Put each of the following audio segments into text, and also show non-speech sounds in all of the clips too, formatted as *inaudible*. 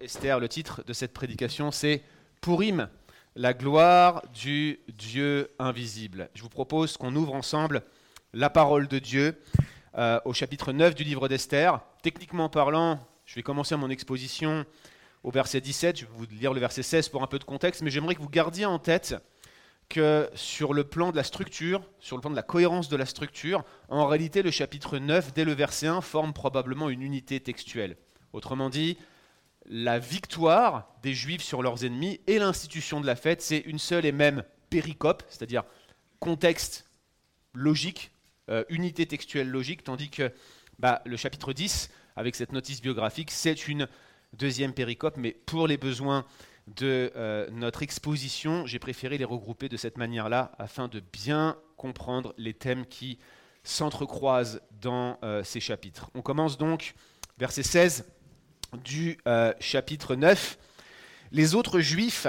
Esther. Le titre de cette prédication, c'est Pourim, la gloire du Dieu invisible. Je vous propose qu'on ouvre ensemble la parole de Dieu euh, au chapitre 9 du livre d'Esther. Techniquement parlant, je vais commencer mon exposition au verset 17. Je vais vous lire le verset 16 pour un peu de contexte, mais j'aimerais que vous gardiez en tête que sur le plan de la structure, sur le plan de la cohérence de la structure, en réalité, le chapitre 9, dès le verset 1, forme probablement une unité textuelle. Autrement dit, la victoire des Juifs sur leurs ennemis et l'institution de la fête, c'est une seule et même péricope, c'est-à-dire contexte logique, euh, unité textuelle logique, tandis que bah, le chapitre 10, avec cette notice biographique, c'est une deuxième péricope, mais pour les besoins de euh, notre exposition, j'ai préféré les regrouper de cette manière-là afin de bien comprendre les thèmes qui s'entrecroisent dans euh, ces chapitres. On commence donc verset 16 du euh, chapitre 9. Les autres juifs,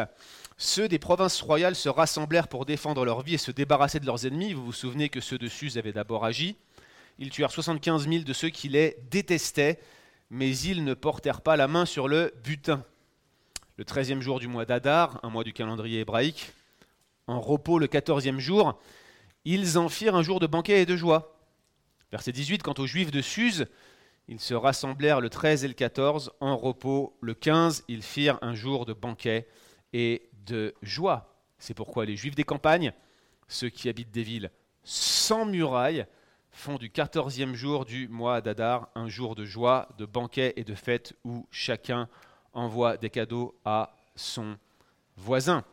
ceux des provinces royales, se rassemblèrent pour défendre leur vie et se débarrasser de leurs ennemis. Vous vous souvenez que ceux de Suse avaient d'abord agi. Ils tuèrent 75 000 de ceux qui les détestaient, mais ils ne portèrent pas la main sur le butin le treizième jour du mois d'Adar, un mois du calendrier hébraïque, en repos le quatorzième jour, ils en firent un jour de banquet et de joie. Verset 18, quant aux Juifs de Suse, ils se rassemblèrent le 13 et le 14, en repos le 15, ils firent un jour de banquet et de joie. C'est pourquoi les Juifs des campagnes, ceux qui habitent des villes sans murailles, font du quatorzième jour du mois d'Adar un jour de joie, de banquet et de fête où chacun envoie des cadeaux à son voisin.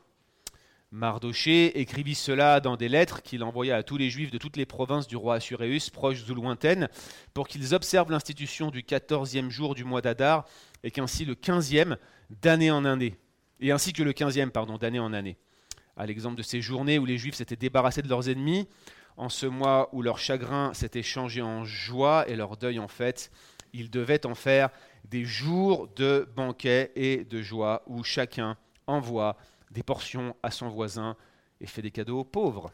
Mardoché écrivit cela dans des lettres qu'il envoya à tous les juifs de toutes les provinces du roi Assuréus, proches ou lointaines, pour qu'ils observent l'institution du quatorzième jour du mois d'Adar, et qu'ainsi le quinzième d'année en année, et ainsi que le quinzième, pardon, d'année en année. À l'exemple de ces journées où les juifs s'étaient débarrassés de leurs ennemis, en ce mois où leur chagrin s'était changé en joie et leur deuil en fête, ils devaient en faire des jours de banquet et de joie où chacun envoie des portions à son voisin et fait des cadeaux aux pauvres.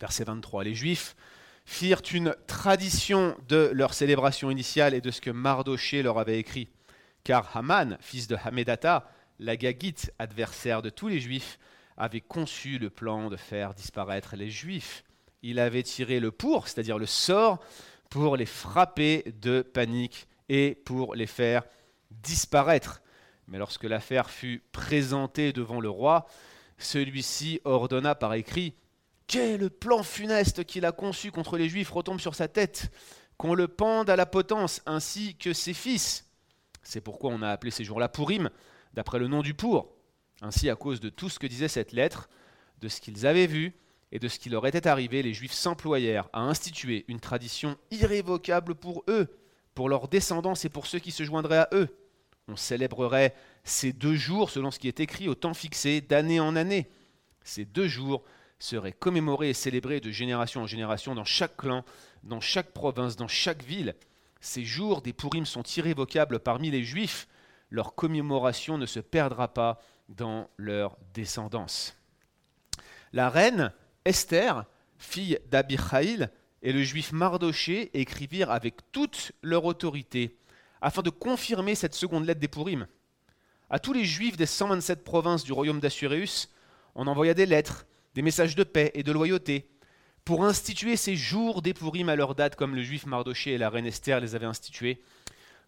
Verset 23. Les Juifs firent une tradition de leur célébration initiale et de ce que Mardoché leur avait écrit. Car Haman, fils de Hamedata, l'Agagite, adversaire de tous les Juifs, avait conçu le plan de faire disparaître les Juifs. Il avait tiré le pour, c'est-à-dire le sort, pour les frapper de panique et pour les faire disparaître. Mais lorsque l'affaire fut présentée devant le roi, celui-ci ordonna par écrit Quel plan funeste qu'il a conçu contre les Juifs retombe sur sa tête, qu'on le pende à la potence, ainsi que ses fils. C'est pourquoi on a appelé ces jours-là Pourim, d'après le nom du pour. Ainsi, à cause de tout ce que disait cette lettre, de ce qu'ils avaient vu et de ce qui leur était arrivé, les Juifs s'employèrent à instituer une tradition irrévocable pour eux pour leurs descendants et pour ceux qui se joindraient à eux. On célébrerait ces deux jours, selon ce qui est écrit, au temps fixé, d'année en année. Ces deux jours seraient commémorés et célébrés de génération en génération dans chaque clan, dans chaque province, dans chaque ville. Ces jours des Pourim sont irrévocables parmi les Juifs. Leur commémoration ne se perdra pas dans leur descendance. La reine Esther, fille d'Abichaïl, et le juif Mardoché écrivirent avec toute leur autorité, afin de confirmer cette seconde lettre des Pourim. À tous les juifs des 127 provinces du royaume d'Assuréus, on envoya des lettres, des messages de paix et de loyauté, pour instituer ces jours des Pourim à leur date, comme le juif Mardoché et la reine Esther les avaient institués,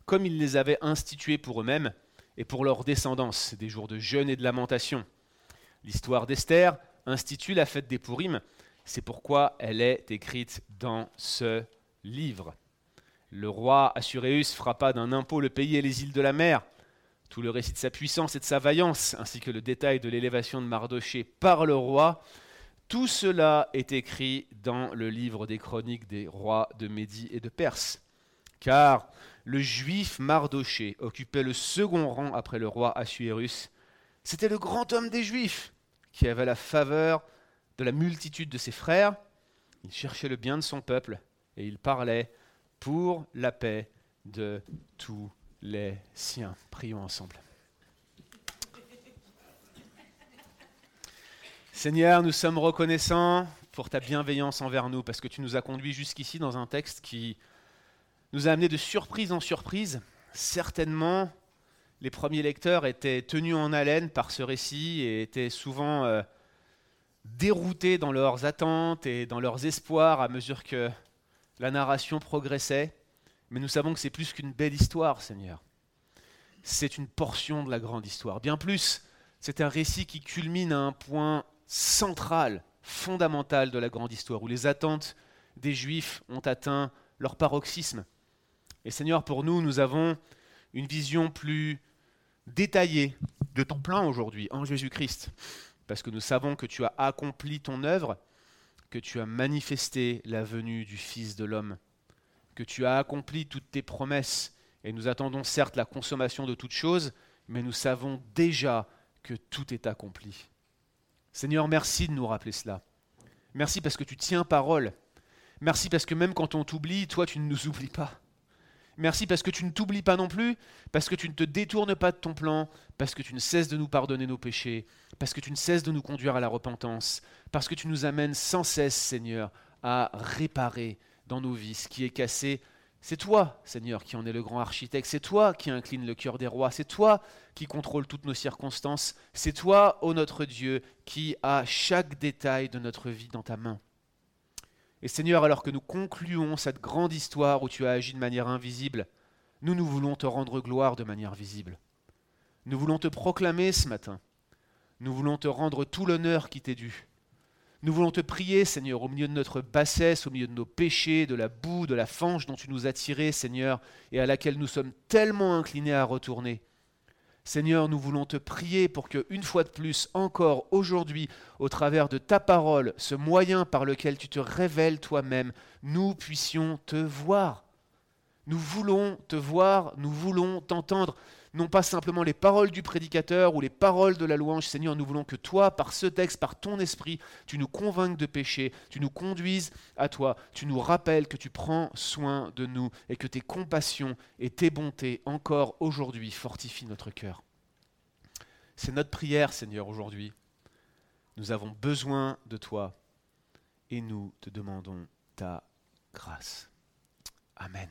comme ils les avaient institués pour eux-mêmes et pour leurs descendants, des jours de jeûne et de lamentation. L'histoire d'Esther institue la fête des Pourim c'est pourquoi elle est écrite dans ce livre. Le roi Assuréus frappa d'un impôt le pays et les îles de la mer. Tout le récit de sa puissance et de sa vaillance, ainsi que le détail de l'élévation de Mardoché par le roi, tout cela est écrit dans le livre des chroniques des rois de Médie et de Perse. Car le juif Mardoché occupait le second rang après le roi Assuérus. C'était le grand homme des juifs qui avait la faveur de la multitude de ses frères, il cherchait le bien de son peuple et il parlait pour la paix de tous les siens. Prions ensemble. Seigneur, nous sommes reconnaissants pour ta bienveillance envers nous, parce que tu nous as conduits jusqu'ici dans un texte qui nous a amenés de surprise en surprise. Certainement, les premiers lecteurs étaient tenus en haleine par ce récit et étaient souvent euh, déroutés dans leurs attentes et dans leurs espoirs à mesure que la narration progressait. Mais nous savons que c'est plus qu'une belle histoire, Seigneur. C'est une portion de la grande histoire. Bien plus, c'est un récit qui culmine à un point central, fondamental de la grande histoire, où les attentes des Juifs ont atteint leur paroxysme. Et Seigneur, pour nous, nous avons une vision plus détaillée de ton plan aujourd'hui en Jésus-Christ, parce que nous savons que tu as accompli ton œuvre, que tu as manifesté la venue du Fils de l'homme, que tu as accompli toutes tes promesses, et nous attendons certes la consommation de toutes choses, mais nous savons déjà que tout est accompli. Seigneur, merci de nous rappeler cela. Merci parce que tu tiens parole. Merci parce que même quand on t'oublie, toi, tu ne nous oublies pas. Merci parce que tu ne t'oublies pas non plus, parce que tu ne te détournes pas de ton plan, parce que tu ne cesses de nous pardonner nos péchés, parce que tu ne cesses de nous conduire à la repentance, parce que tu nous amènes sans cesse, Seigneur, à réparer dans nos vies ce qui est cassé. C'est toi, Seigneur, qui en es le grand architecte, c'est toi qui incline le cœur des rois, c'est toi qui contrôle toutes nos circonstances, c'est toi, ô notre Dieu, qui a chaque détail de notre vie dans ta main. Et Seigneur, alors que nous concluons cette grande histoire où tu as agi de manière invisible, nous, nous voulons te rendre gloire de manière visible. Nous voulons te proclamer ce matin. Nous voulons te rendre tout l'honneur qui t'est dû. Nous voulons te prier, Seigneur, au milieu de notre bassesse, au milieu de nos péchés, de la boue, de la fange dont tu nous as tirés, Seigneur, et à laquelle nous sommes tellement inclinés à retourner. Seigneur, nous voulons te prier pour que, une fois de plus, encore aujourd'hui, au travers de ta parole, ce moyen par lequel tu te révèles toi-même, nous puissions te voir. Nous voulons te voir, nous voulons t'entendre non pas simplement les paroles du prédicateur ou les paroles de la louange, Seigneur, nous voulons que toi, par ce texte, par ton esprit, tu nous convainques de péché, tu nous conduises à toi, tu nous rappelles que tu prends soin de nous et que tes compassions et tes bontés, encore aujourd'hui, fortifient notre cœur. C'est notre prière, Seigneur, aujourd'hui. Nous avons besoin de toi et nous te demandons ta grâce. Amen.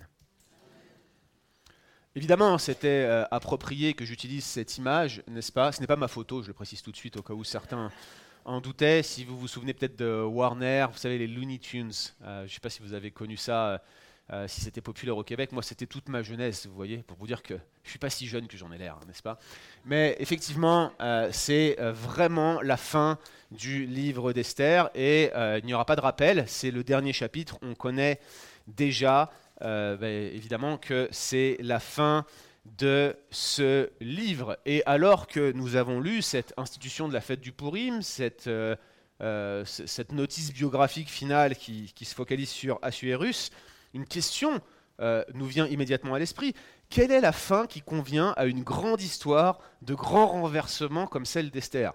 Évidemment, c'était euh, approprié que j'utilise cette image, n'est-ce pas? Ce n'est pas ma photo, je le précise tout de suite au cas où certains en doutaient. Si vous vous souvenez peut-être de Warner, vous savez, les Looney Tunes, euh, je ne sais pas si vous avez connu ça, euh, si c'était populaire au Québec. Moi, c'était toute ma jeunesse, vous voyez, pour vous dire que je ne suis pas si jeune que j'en ai l'air, n'est-ce pas? Mais effectivement, c'est vraiment la fin du livre d'Esther et il n'y aura pas de rappel, c'est le dernier chapitre, on connaît déjà euh, ben, évidemment que c'est la fin de ce livre. Et alors que nous avons lu cette institution de la fête du Purim, cette, euh, euh, notice biographique finale qui, se focalise sur Assuérus, une question nous vient immédiatement à l'esprit. Quelle est la fin qui convient à une grande histoire de grands renversements comme celle d'Esther?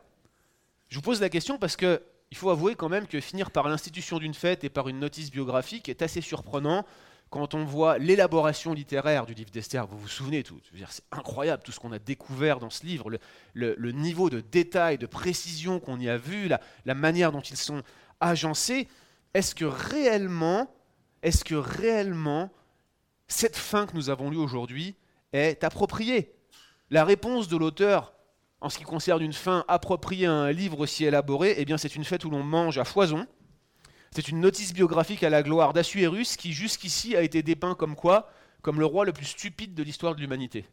Je vous pose la question parce que il faut avouer quand même que finir par l'institution d'une fête et par une notice biographique est assez surprenant quand on voit l'élaboration littéraire du livre d'Esther, vous vous souvenez tout, c'est incroyable tout ce qu'on a découvert dans ce livre, le, niveau de détail, de précision qu'on y a vu, la, manière dont ils sont agencés. Est-ce que réellement, est-ce que réellement cette fin que nous avons lue aujourd'hui est appropriée? La réponse de l'auteur en ce qui concerne une fin appropriée à un livre aussi élaboré, eh bien c'est une fête où l'on mange à foison, c'est une notice biographique à la gloire d'Assuérus qui jusqu'ici a été dépeint comme quoi? Comme le roi le plus stupide de l'histoire de l'humanité.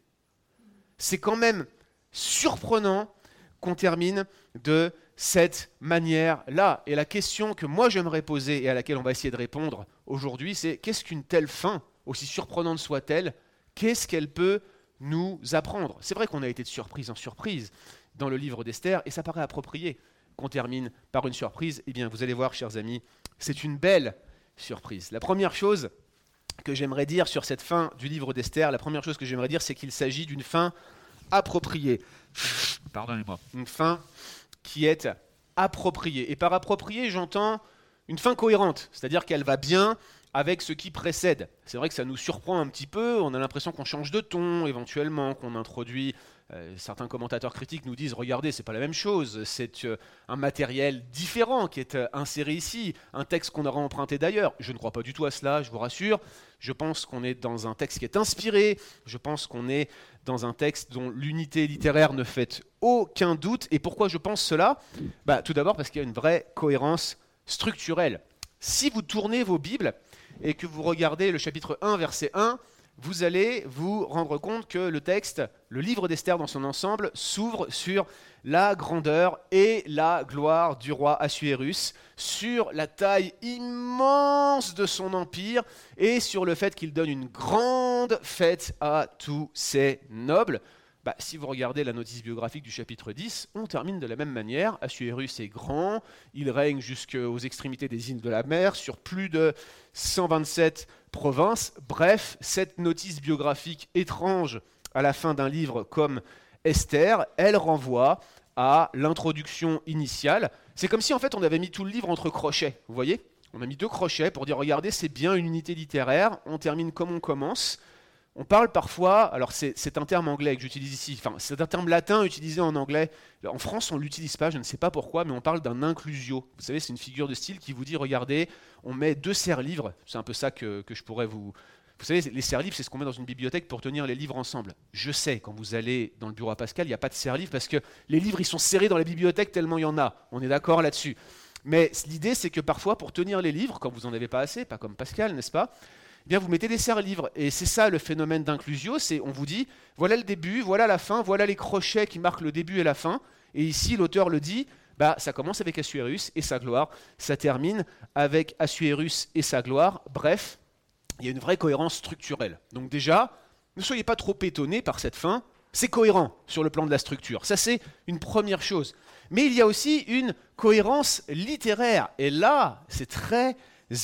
C'est quand même surprenant qu'on termine de cette manière-là. Et la question que moi j'aimerais poser et à laquelle on va essayer de répondre aujourd'hui, c'est qu'est-ce qu'une telle fin, aussi surprenante soit-elle, qu'est-ce qu'elle peut nous apprendre? C'est vrai qu'on a été de surprise en surprise dans le livre d'Esther, et ça paraît approprié qu'on termine par une surprise. Eh bien, vous allez voir, chers amis, c'est une belle surprise. La première chose que j'aimerais dire sur cette fin du livre d'Esther, la première chose que j'aimerais dire, c'est qu'il s'agit d'une fin appropriée. Pardonnez-moi. Une fin qui est appropriée. Et par appropriée, j'entends une fin cohérente, c'est-à-dire qu'elle va bien avec ce qui précède. C'est vrai que ça nous surprend un petit peu, on a l'impression qu'on change de ton éventuellement, qu'on introduit euh, certains commentateurs critiques nous disent regardez, c'est pas la même chose, c'est euh, un matériel différent qui est euh, inséré ici, un texte qu'on aura emprunté d'ailleurs. Je ne crois pas du tout à cela, je vous rassure. Je pense qu'on est dans un texte qui est inspiré, je pense qu'on est dans un texte dont l'unité littéraire ne fait aucun doute. Et pourquoi je pense cela? Bah, Tout d'abord parce qu'il y a une vraie cohérence structurelle. Si vous tournez vos Bibles et que vous regardez le chapitre 1, verset 1, vous allez vous rendre compte que le texte, le livre d'Esther dans son ensemble, s'ouvre sur la grandeur et la gloire du roi Assuérus, sur la taille immense de son empire et sur le fait qu'il donne une grande fête à tous ses nobles. Bah, si vous regardez la notice biographique du chapitre 10, on termine de la même manière. Assuérus est grand, il règne jusqu'aux extrémités des îles de la mer, sur plus de 127 provinces. Bref, cette notice biographique étrange à la fin d'un livre comme Esther, elle renvoie à l'introduction initiale. C'est comme si en fait on avait mis tout le livre entre crochets, vous voyez? On a mis deux crochets pour dire regardez, c'est bien une unité littéraire, on termine comme on commence. On parle parfois, alors c'est un terme anglais que j'utilise ici, enfin c'est un terme latin utilisé en anglais. En France, on ne l'utilise pas, je ne sais pas pourquoi, mais on parle d'un inclusio. Vous savez, c'est une figure de style qui vous dit regardez, on met deux serres-livres, c'est un peu ça que, je pourrais vous. Vous savez, les serres-livres, c'est ce qu'on met dans une bibliothèque pour tenir les livres ensemble. Je sais, quand vous allez dans le bureau à Pascal, il n'y a pas de serre-livres parce que les livres, ils sont serrés dans la bibliothèque tellement il y en a. On est d'accord là-dessus. Mais l'idée, c'est que parfois, pour tenir les livres, quand vous n'en avez pas assez, pas comme Pascal, n'est-ce pas vous mettez des serres-livres. Et c'est ça le phénomène d'inclusio, c'est on vous dit, voilà le début, voilà la fin, voilà les crochets qui marquent le début et la fin. Et ici, l'auteur le dit, bah, ça commence avec Assuérus et sa gloire, ça termine avec Assuérus et sa gloire. Bref, il y a une vraie cohérence structurelle. Donc déjà, ne soyez pas trop étonnés par cette fin, c'est cohérent sur le plan de la structure. Ça, c'est une première chose. Mais il y a aussi une cohérence littéraire. Et là, c'est très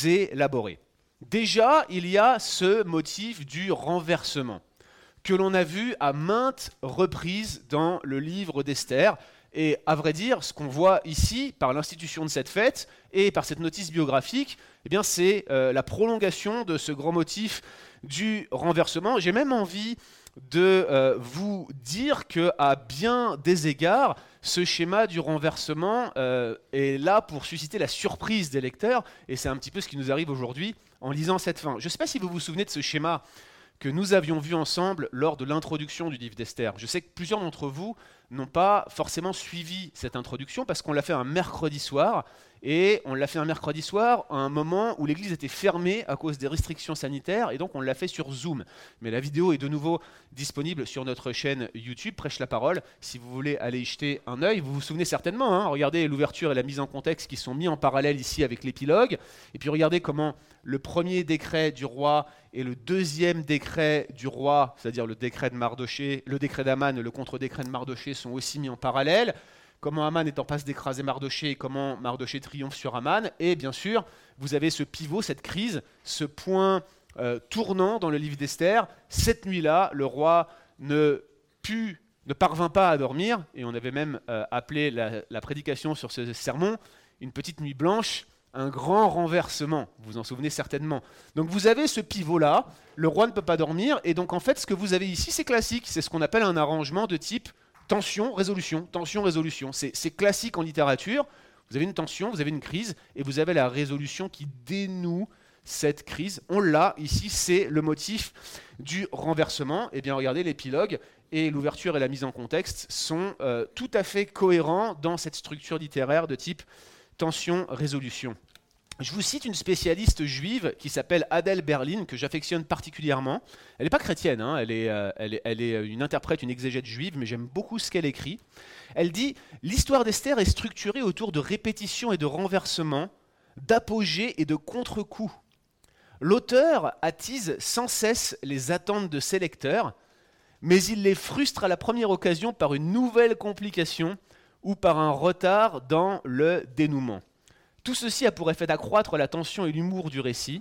élaboré. Déjà, il y a ce motif du renversement que l'on a vu à maintes reprises dans le livre d'Esther. Et à vrai dire, ce qu'on voit ici par l'institution de cette fête et par cette notice biographique, eh bien, c'est euh, la prolongation de ce grand motif du renversement. J'ai même envie de euh, vous dire que, à bien des égards, ce schéma du renversement euh, est là pour susciter la surprise des lecteurs, et c'est un petit peu ce qui nous arrive aujourd'hui en lisant cette fin. Je ne sais pas si vous vous souvenez de ce schéma que nous avions vu ensemble lors de l'introduction du livre d'Esther. Je sais que plusieurs d'entre vous n'ont pas forcément suivi cette introduction parce qu'on l'a fait un mercredi soir et on l'a fait un mercredi soir à un moment où l'église était fermée à cause des restrictions sanitaires et donc on l'a fait sur Zoom. Mais la vidéo est de nouveau disponible sur notre chaîne YouTube Prêche la parole si vous voulez aller y jeter un œil. Vous vous souvenez certainement, hein, regardez l'ouverture et la mise en contexte qui sont mis en parallèle ici avec l'épilogue et puis regardez comment le premier décret du roi et le deuxième décret du roi, c'est-à-dire le décret de Mardoché, le décret d'Aman et le contre-décret de Mardoché sont aussi mis en parallèle. Comment Aman est en passe d'écraser Mardoché et comment Mardoché triomphe sur Aman. Et bien sûr, vous avez ce pivot, cette crise, ce point euh, tournant dans le livre d'Esther. Cette nuit-là, le roi ne put ne parvint pas à dormir, et on avait même euh, appelé la prédication sur ce sermon une petite nuit blanche, un grand renversement, vous vous en souvenez certainement. Donc vous avez ce pivot-là, le roi ne peut pas dormir, et donc en fait ce que vous avez ici c'est classique, c'est ce qu'on appelle un arrangement de type tension, résolution, tension, résolution. C'est classique en littérature, vous avez une tension, vous avez une crise, et vous avez la résolution qui dénoue cette crise. On l'a ici, c'est le motif du renversement. Et eh bien regardez l'épilogue et l'ouverture et la mise en contexte sont euh, tout à fait cohérents dans cette structure littéraire de type tension-résolution. Je vous cite une spécialiste juive qui s'appelle Adèle Berlin, que j'affectionne particulièrement. Elle n'est pas chrétienne, hein, elle, est, euh, elle, est, une interprète, une exégète juive, mais j'aime beaucoup ce qu'elle écrit. Elle dit L'histoire d'Esther est structurée autour de répétitions et de renversements, d'apogées et de contre-coups. L'auteur attise sans cesse les attentes de ses lecteurs, mais il les frustre à la première occasion par une nouvelle complication ou par un retard dans le dénouement. Tout ceci a pour effet d'accroître la tension et l'humour du récit.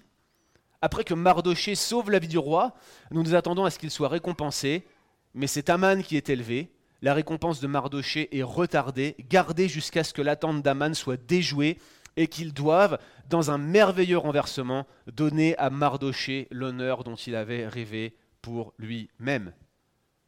Après que Mardoché sauve la vie du roi, nous nous attendons à ce qu'il soit récompensé, mais c'est Aman qui est élevé. La récompense de Mardoché est retardée, gardée jusqu'à ce que l'attente d'Aman soit déjouée et qu'ils doivent, dans un merveilleux renversement, donner à Mardoché l'honneur dont il avait rêvé pour lui-même.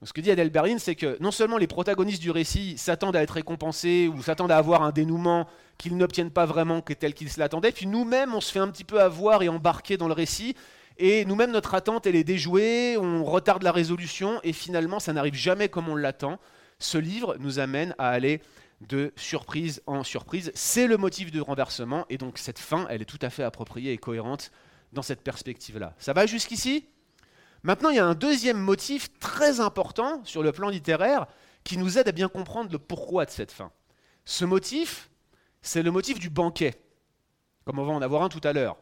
Ce que dit Adèle c'est que non seulement les protagonistes du récit s'attendent à être récompensés ou s'attendent à avoir un dénouement qu'ils n'obtiennent pas vraiment tel qu'ils se l'attendaient, puis nous-mêmes, on se fait un petit peu avoir et embarquer dans le récit, et nous-mêmes notre attente elle est déjouée, on retarde la résolution et finalement ça n'arrive jamais comme on l'attend. Ce livre nous amène à aller de surprise en surprise. C'est le motif de renversement et donc cette fin, elle est tout à fait appropriée et cohérente dans cette perspective-là. Ça va jusqu'ici? Maintenant, il y a un deuxième motif très important sur le plan littéraire qui nous aide à bien comprendre le pourquoi de cette fin. Ce motif, c'est le motif du banquet, comme on va en avoir un tout à l'heure.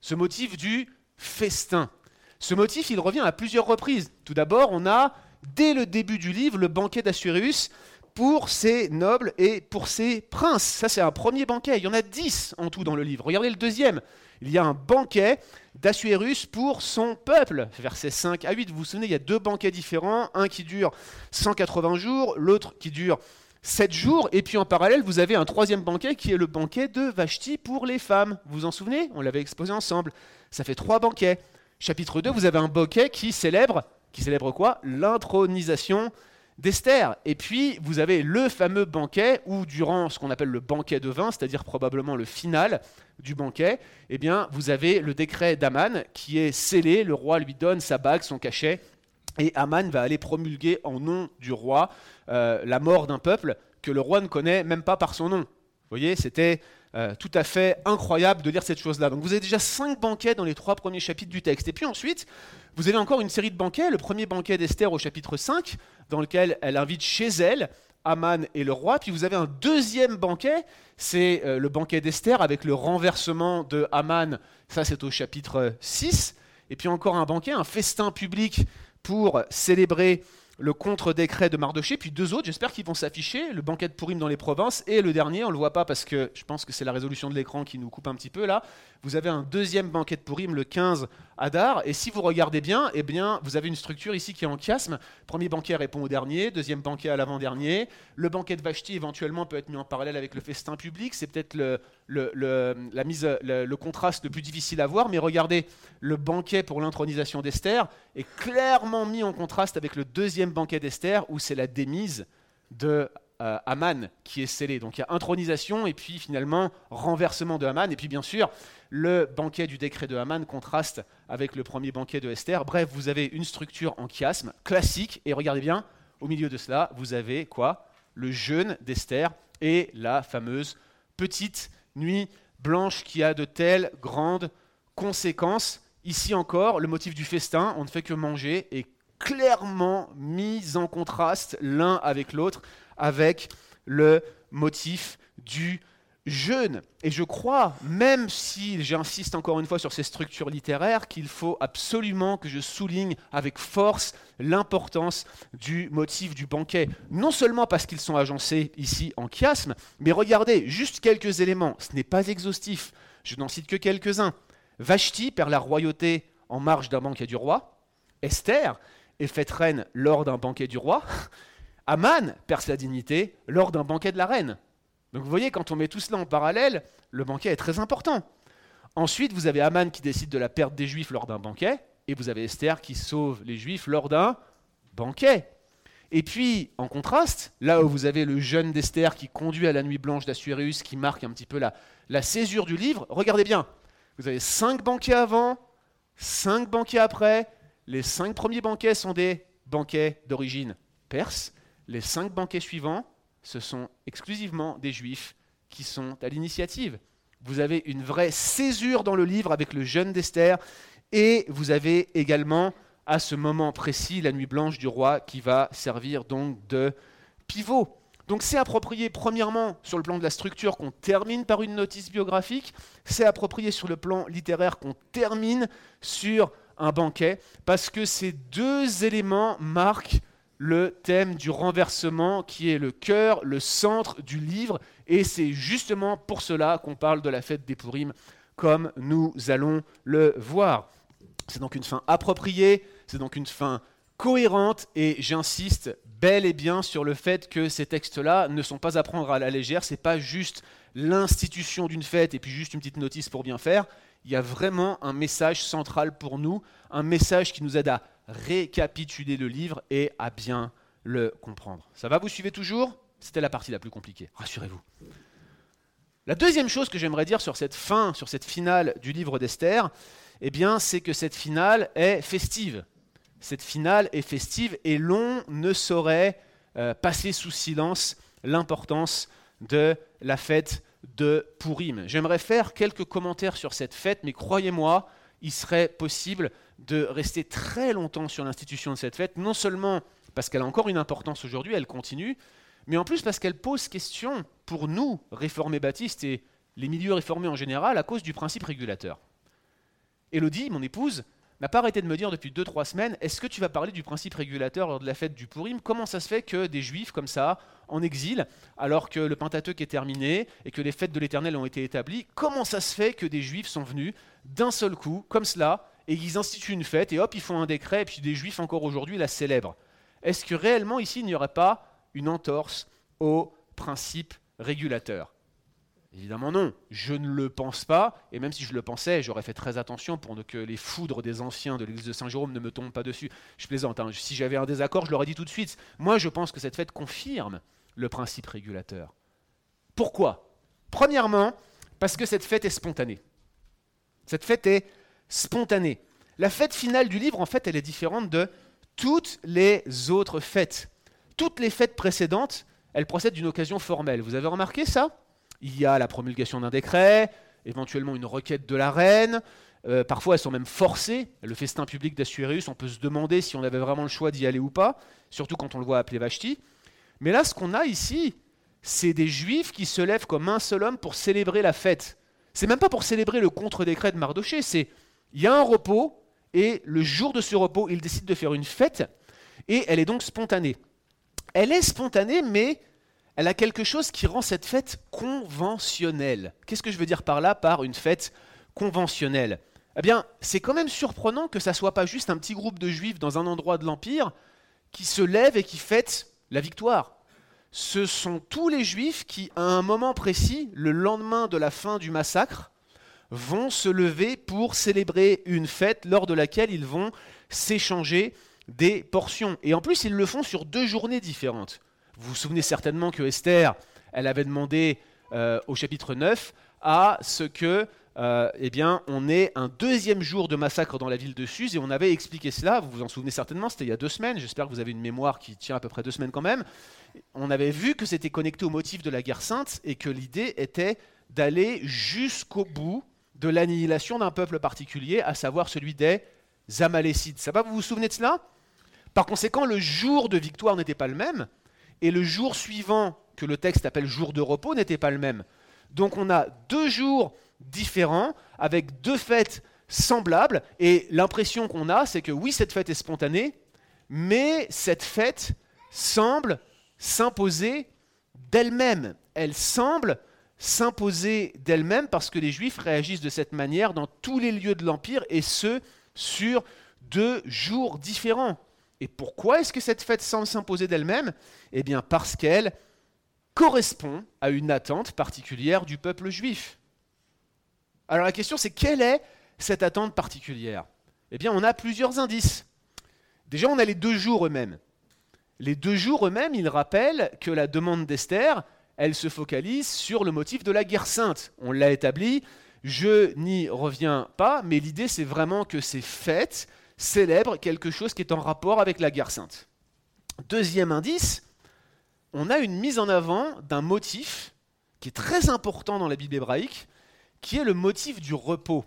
Ce motif du festin. Ce motif, il revient à plusieurs reprises. Tout d'abord, on a, dès le début du livre, le banquet d'Assuérus pour ses nobles et pour ses princes. Ça, c'est un premier banquet. Il y en a dix en tout dans le livre. Regardez le deuxième. Il y a un banquet d'Assuérus pour son peuple. Versets 5 à 8. Vous vous souvenez, il y a deux banquets différents. Un qui dure 180 jours, l'autre qui dure 7 jours. Et puis en parallèle, vous avez un troisième banquet qui est le banquet de Vashti pour les femmes. Vous vous en souvenez? On l'avait exposé ensemble. Ça fait trois banquets. Chapitre 2, vous avez un banquet qui célèbre, qui célèbre quoi? L'intronisation d'Esther. Et puis, vous avez le fameux banquet où, durant ce qu'on appelle le banquet de vin, c'est-à-dire probablement le final du banquet, eh bien, vous avez le décret d'Aman qui est scellé. Le roi lui donne sa bague, son cachet, et Aman va aller promulguer en nom du roi euh, la mort d'un peuple que le roi ne connaît même pas par son nom. Vous voyez, c'était euh, tout à fait incroyable de lire cette chose-là. Donc vous avez déjà cinq banquets dans les trois premiers chapitres du texte. Et puis ensuite, vous avez encore une série de banquets. Le premier banquet d'Esther au chapitre 5, dans lequel elle invite chez elle Aman et le roi. Puis vous avez un deuxième banquet, c'est euh, le banquet d'Esther avec le renversement de Aman. Ça, c'est au chapitre 6. Et puis encore un banquet, un festin public pour célébrer le contre-décret de Mardoché, puis deux autres, j'espère qu'ils vont s'afficher, le banquet de Pourim dans les provinces, et le dernier, on ne le voit pas parce que je pense que c'est la résolution de l'écran qui nous coupe un petit peu là, vous avez un deuxième banquet de Pourim le 15 Et si vous regardez bien, eh bien, vous avez une structure ici qui est en chiasme, premier banquet répond au dernier, deuxième banquet à l'avant-dernier, le banquet de Vashti éventuellement peut être mis en parallèle avec le festin public, c'est peut-être le, la mise, le, contraste le plus difficile à voir, mais regardez, le banquet pour l'intronisation d'Esther est clairement mis en contraste avec le deuxième banquet d'Esther, où c'est la démise de euh, Aman qui est scellé. Donc il y a intronisation et puis finalement renversement de Aman. Et puis bien sûr, le banquet du décret de Haman contraste avec le premier banquet de Esther. Bref, vous avez une structure en chiasme classique. Et regardez bien, au milieu de cela, vous avez quoi? Le jeûne d'Esther et la fameuse petite nuit blanche qui a de telles grandes conséquences. Ici encore, le motif du festin, on ne fait que manger, est clairement mis en contraste l'un avec l'autre, avec le motif du jeûne. Et je crois, même si j'insiste encore une fois sur ces structures littéraires, qu'il faut absolument que je souligne avec force l'importance du motif du banquet. Non seulement parce qu'ils sont agencés ici en chiasme, mais regardez, juste quelques éléments. Ce n'est pas exhaustif. Je n'en cite que quelques-uns. Vashti perd la royauté en marge d'un banquet du roi. Esther est faite reine lors d'un banquet du roi. Aman perd sa dignité lors d'un banquet de la reine. Donc vous voyez, quand on met tout cela en parallèle, le banquet est très important. Ensuite, vous avez Aman qui décide de la perte des Juifs lors d'un banquet, et vous avez Esther qui sauve les Juifs lors d'un banquet. Et puis, en contraste, là où vous avez le jeûne d'Esther qui conduit à la nuit blanche d'Assuérus, qui marque un petit peu la, la césure du livre, regardez bien, vous avez cinq banquets avant, cinq banquets après. Les cinq premiers banquets sont des banquets d'origine perse. Les cinq banquets suivants, ce sont exclusivement des juifs qui sont à l'initiative. Vous avez une vraie césure dans le livre avec le jeûne d'Esther et vous avez également à ce moment précis la nuit blanche du roi qui va servir donc de pivot. Donc c'est approprié premièrement sur le plan de la structure qu'on termine par une notice biographique, c'est approprié sur le plan littéraire qu'on termine sur un banquet, parce que ces deux éléments marquent le thème du renversement qui est le cœur, le centre du livre, et c'est justement pour cela qu'on parle de la fête des Pourim, comme nous allons le voir. C'est donc une fin appropriée, c'est donc une fin cohérente, et j'insiste bel et bien sur le fait que ces textes-là ne sont pas à prendre à la légère, c'est pas juste l'institution d'une fête et puis juste une petite notice pour bien faire. Il y a vraiment un message central pour nous, un message qui nous aide à récapituler le livre et à bien le comprendre. Ça va, vous suivez toujours? C'était la partie la plus compliquée, rassurez-vous. La deuxième chose que j'aimerais dire sur cette fin, sur cette finale du livre d'Esther, eh bien, c'est que cette finale est festive. Cette finale est festive et l'on ne saurait euh, passer sous silence l'importance de la fête de Purim. J'aimerais faire quelques commentaires sur cette fête, mais croyez-moi, il serait possible de rester très longtemps sur l'institution de cette fête, non seulement parce qu'elle a encore une importance aujourd'hui, elle continue, mais en plus parce qu'elle pose question pour nous, réformés baptistes et les milieux réformés en général, à cause du principe régulateur. Elodie, mon épouse, n'a pas arrêté de me dire depuis 2-3 semaines Est-ce que tu vas parler du principe régulateur lors de la fête du Purim? Comment ça se fait que des juifs comme ça, en exil, alors que le Pentateuque est terminé et que les fêtes de l'Éternel ont été établies, comment ça se fait que des juifs sont venus d'un seul coup, comme cela, et ils instituent une fête et hop, ils font un décret, et puis des juifs encore aujourd'hui la célèbrent Est-ce que réellement ici il n'y aurait pas une entorse au principe régulateur? Évidemment non, je ne le pense pas, et même si je le pensais, j'aurais fait très attention pour que les foudres des anciens de l'église de Saint-Jérôme ne me tombent pas dessus. Je plaisante, hein. si j'avais un désaccord, je l'aurais dit tout de suite. Moi, je pense que cette fête confirme le principe régulateur. Pourquoi? Premièrement, parce que cette fête est spontanée. Cette fête est spontanée. La fête finale du livre, en fait, elle est différente de toutes les autres fêtes. Toutes les fêtes précédentes, elles procèdent d'une occasion formelle. Vous avez remarqué ça? Il y a la promulgation d'un décret, éventuellement une requête de la reine. Euh, parfois, elles sont même forcées. Le festin public d'Assuérus, on peut se demander si on avait vraiment le choix d'y aller ou pas, surtout quand on le voit appeler Vashti. Mais là, ce qu'on a ici, c'est des juifs qui se lèvent comme un seul homme pour célébrer la fête. C'est même pas pour célébrer le contre-décret de Mardoché, c'est il y a un repos, et le jour de ce repos, ils décident de faire une fête, et elle est donc spontanée. Elle est spontanée, mais elle a quelque chose qui rend cette fête conventionnelle. Qu'est-ce que je veux dire par là, par une fête conventionnelle? Eh bien, c'est quand même surprenant que ça soit pas juste un petit groupe de juifs dans un endroit de l'Empire qui se lève et qui fête la victoire. Ce sont tous les juifs qui, à un moment précis, le lendemain de la fin du massacre, vont se lever pour célébrer une fête lors de laquelle ils vont s'échanger des portions. Et en plus, ils le font sur deux journées différentes. Vous vous souvenez certainement que Esther, elle avait demandé euh, au chapitre 9 à ce que euh, eh bien, on ait un deuxième jour de massacre dans la ville de Suse, et on avait expliqué cela, vous vous en souvenez certainement, c'était il y a deux semaines, j'espère que vous avez une mémoire qui tient à peu près deux semaines quand même. On avait vu que c'était connecté au motif de la guerre sainte, et que l'idée était d'aller jusqu'au bout de l'annihilation d'un peuple particulier, à savoir celui des Amalécites. Ça va, vous vous souvenez de cela? Par conséquent, le jour de victoire n'était pas le même, et le jour suivant, que le texte appelle jour de repos, n'était pas le même. Donc on a deux jours différents, avec deux fêtes semblables, et l'impression qu'on a, c'est que oui, cette fête est spontanée, mais cette fête semble s'imposer d'elle-même. Elle semble s'imposer d'elle-même parce que les Juifs réagissent de cette manière dans tous les lieux de l'Empire, et ce, sur deux jours différents. Et pourquoi est-ce que cette fête semble s'imposer d'elle-même? Eh bien parce qu'elle correspond à une attente particulière du peuple juif. Alors la question c'est quelle est cette attente particulière? Eh bien on a plusieurs indices. Déjà on a les deux jours eux-mêmes. Les deux jours eux-mêmes, ils rappellent que la demande d'Esther, elle se focalise sur le motif de la guerre sainte. On l'a établi, je n'y reviens pas, mais l'idée c'est vraiment que ces fêtes célèbre quelque chose qui est en rapport avec la guerre sainte. Deuxième indice, on a une mise en avant d'un motif qui est très important dans la Bible hébraïque, qui est le motif du repos.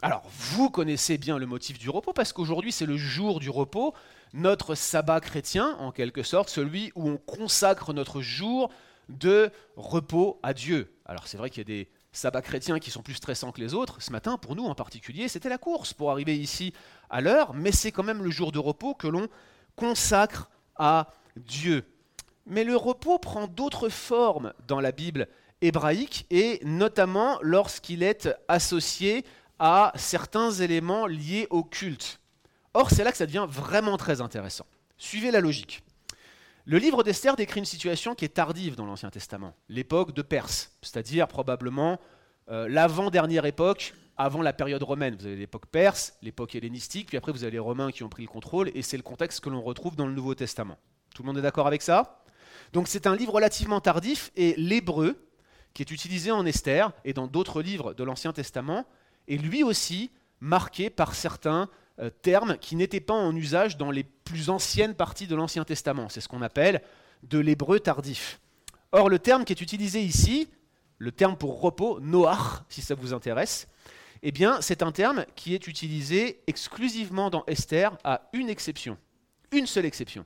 Alors, vous connaissez bien le motif du repos parce qu'aujourd'hui c'est le jour du repos, notre sabbat chrétien en quelque sorte, celui où on consacre notre jour de repos à Dieu. Alors c'est vrai qu'il y a des sabbats chrétiens qui sont plus stressants que les autres. Ce matin, pour nous en particulier, c'était la course pour arriver ici à l'heure, mais c'est quand même le jour de repos que l'on consacre à Dieu. Mais le repos prend d'autres formes dans la Bible hébraïque et notamment lorsqu'il est associé à certains éléments liés au culte. Or, c'est là que ça devient vraiment très intéressant. Suivez la logique. Le livre d'Esther décrit une situation qui est tardive dans l'Ancien Testament, l'époque de Perse, c'est-à-dire probablement euh, l'avant-dernière époque avant la période romaine. Vous avez l'époque perse, l'époque hellénistique, puis après vous avez les Romains qui ont pris le contrôle, et c'est le contexte que l'on retrouve dans le Nouveau Testament. Tout le monde est d'accord avec ça? Donc c'est un livre relativement tardif, et l'hébreu, qui est utilisé en Esther et dans d'autres livres de l'Ancien Testament, est lui aussi marqué par certains euh, termes qui n'étaient pas en usage dans les plus anciennes parties de l'Ancien Testament. C'est ce qu'on appelle de l'hébreu tardif. Or, le terme qui est utilisé ici, le terme pour repos, noach, si ça vous intéresse, eh bien, c'est un terme qui est utilisé exclusivement dans Esther à une exception, une seule exception.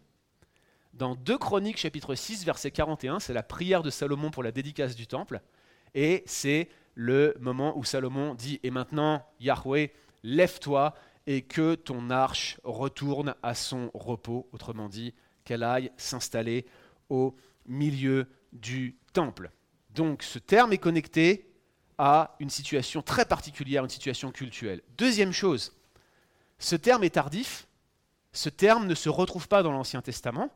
Dans 2 Chroniques chapitre 6 verset 41, c'est la prière de Salomon pour la dédicace du temple, et c'est le moment où Salomon dit Et maintenant, Yahweh, lève-toi et que ton arche retourne à son repos, autrement dit, qu'elle aille s'installer au milieu du temple. Donc ce terme est connecté à une situation très particulière, une situation culturelle. Deuxième chose, ce terme est tardif, ce terme ne se retrouve pas dans l'Ancien Testament,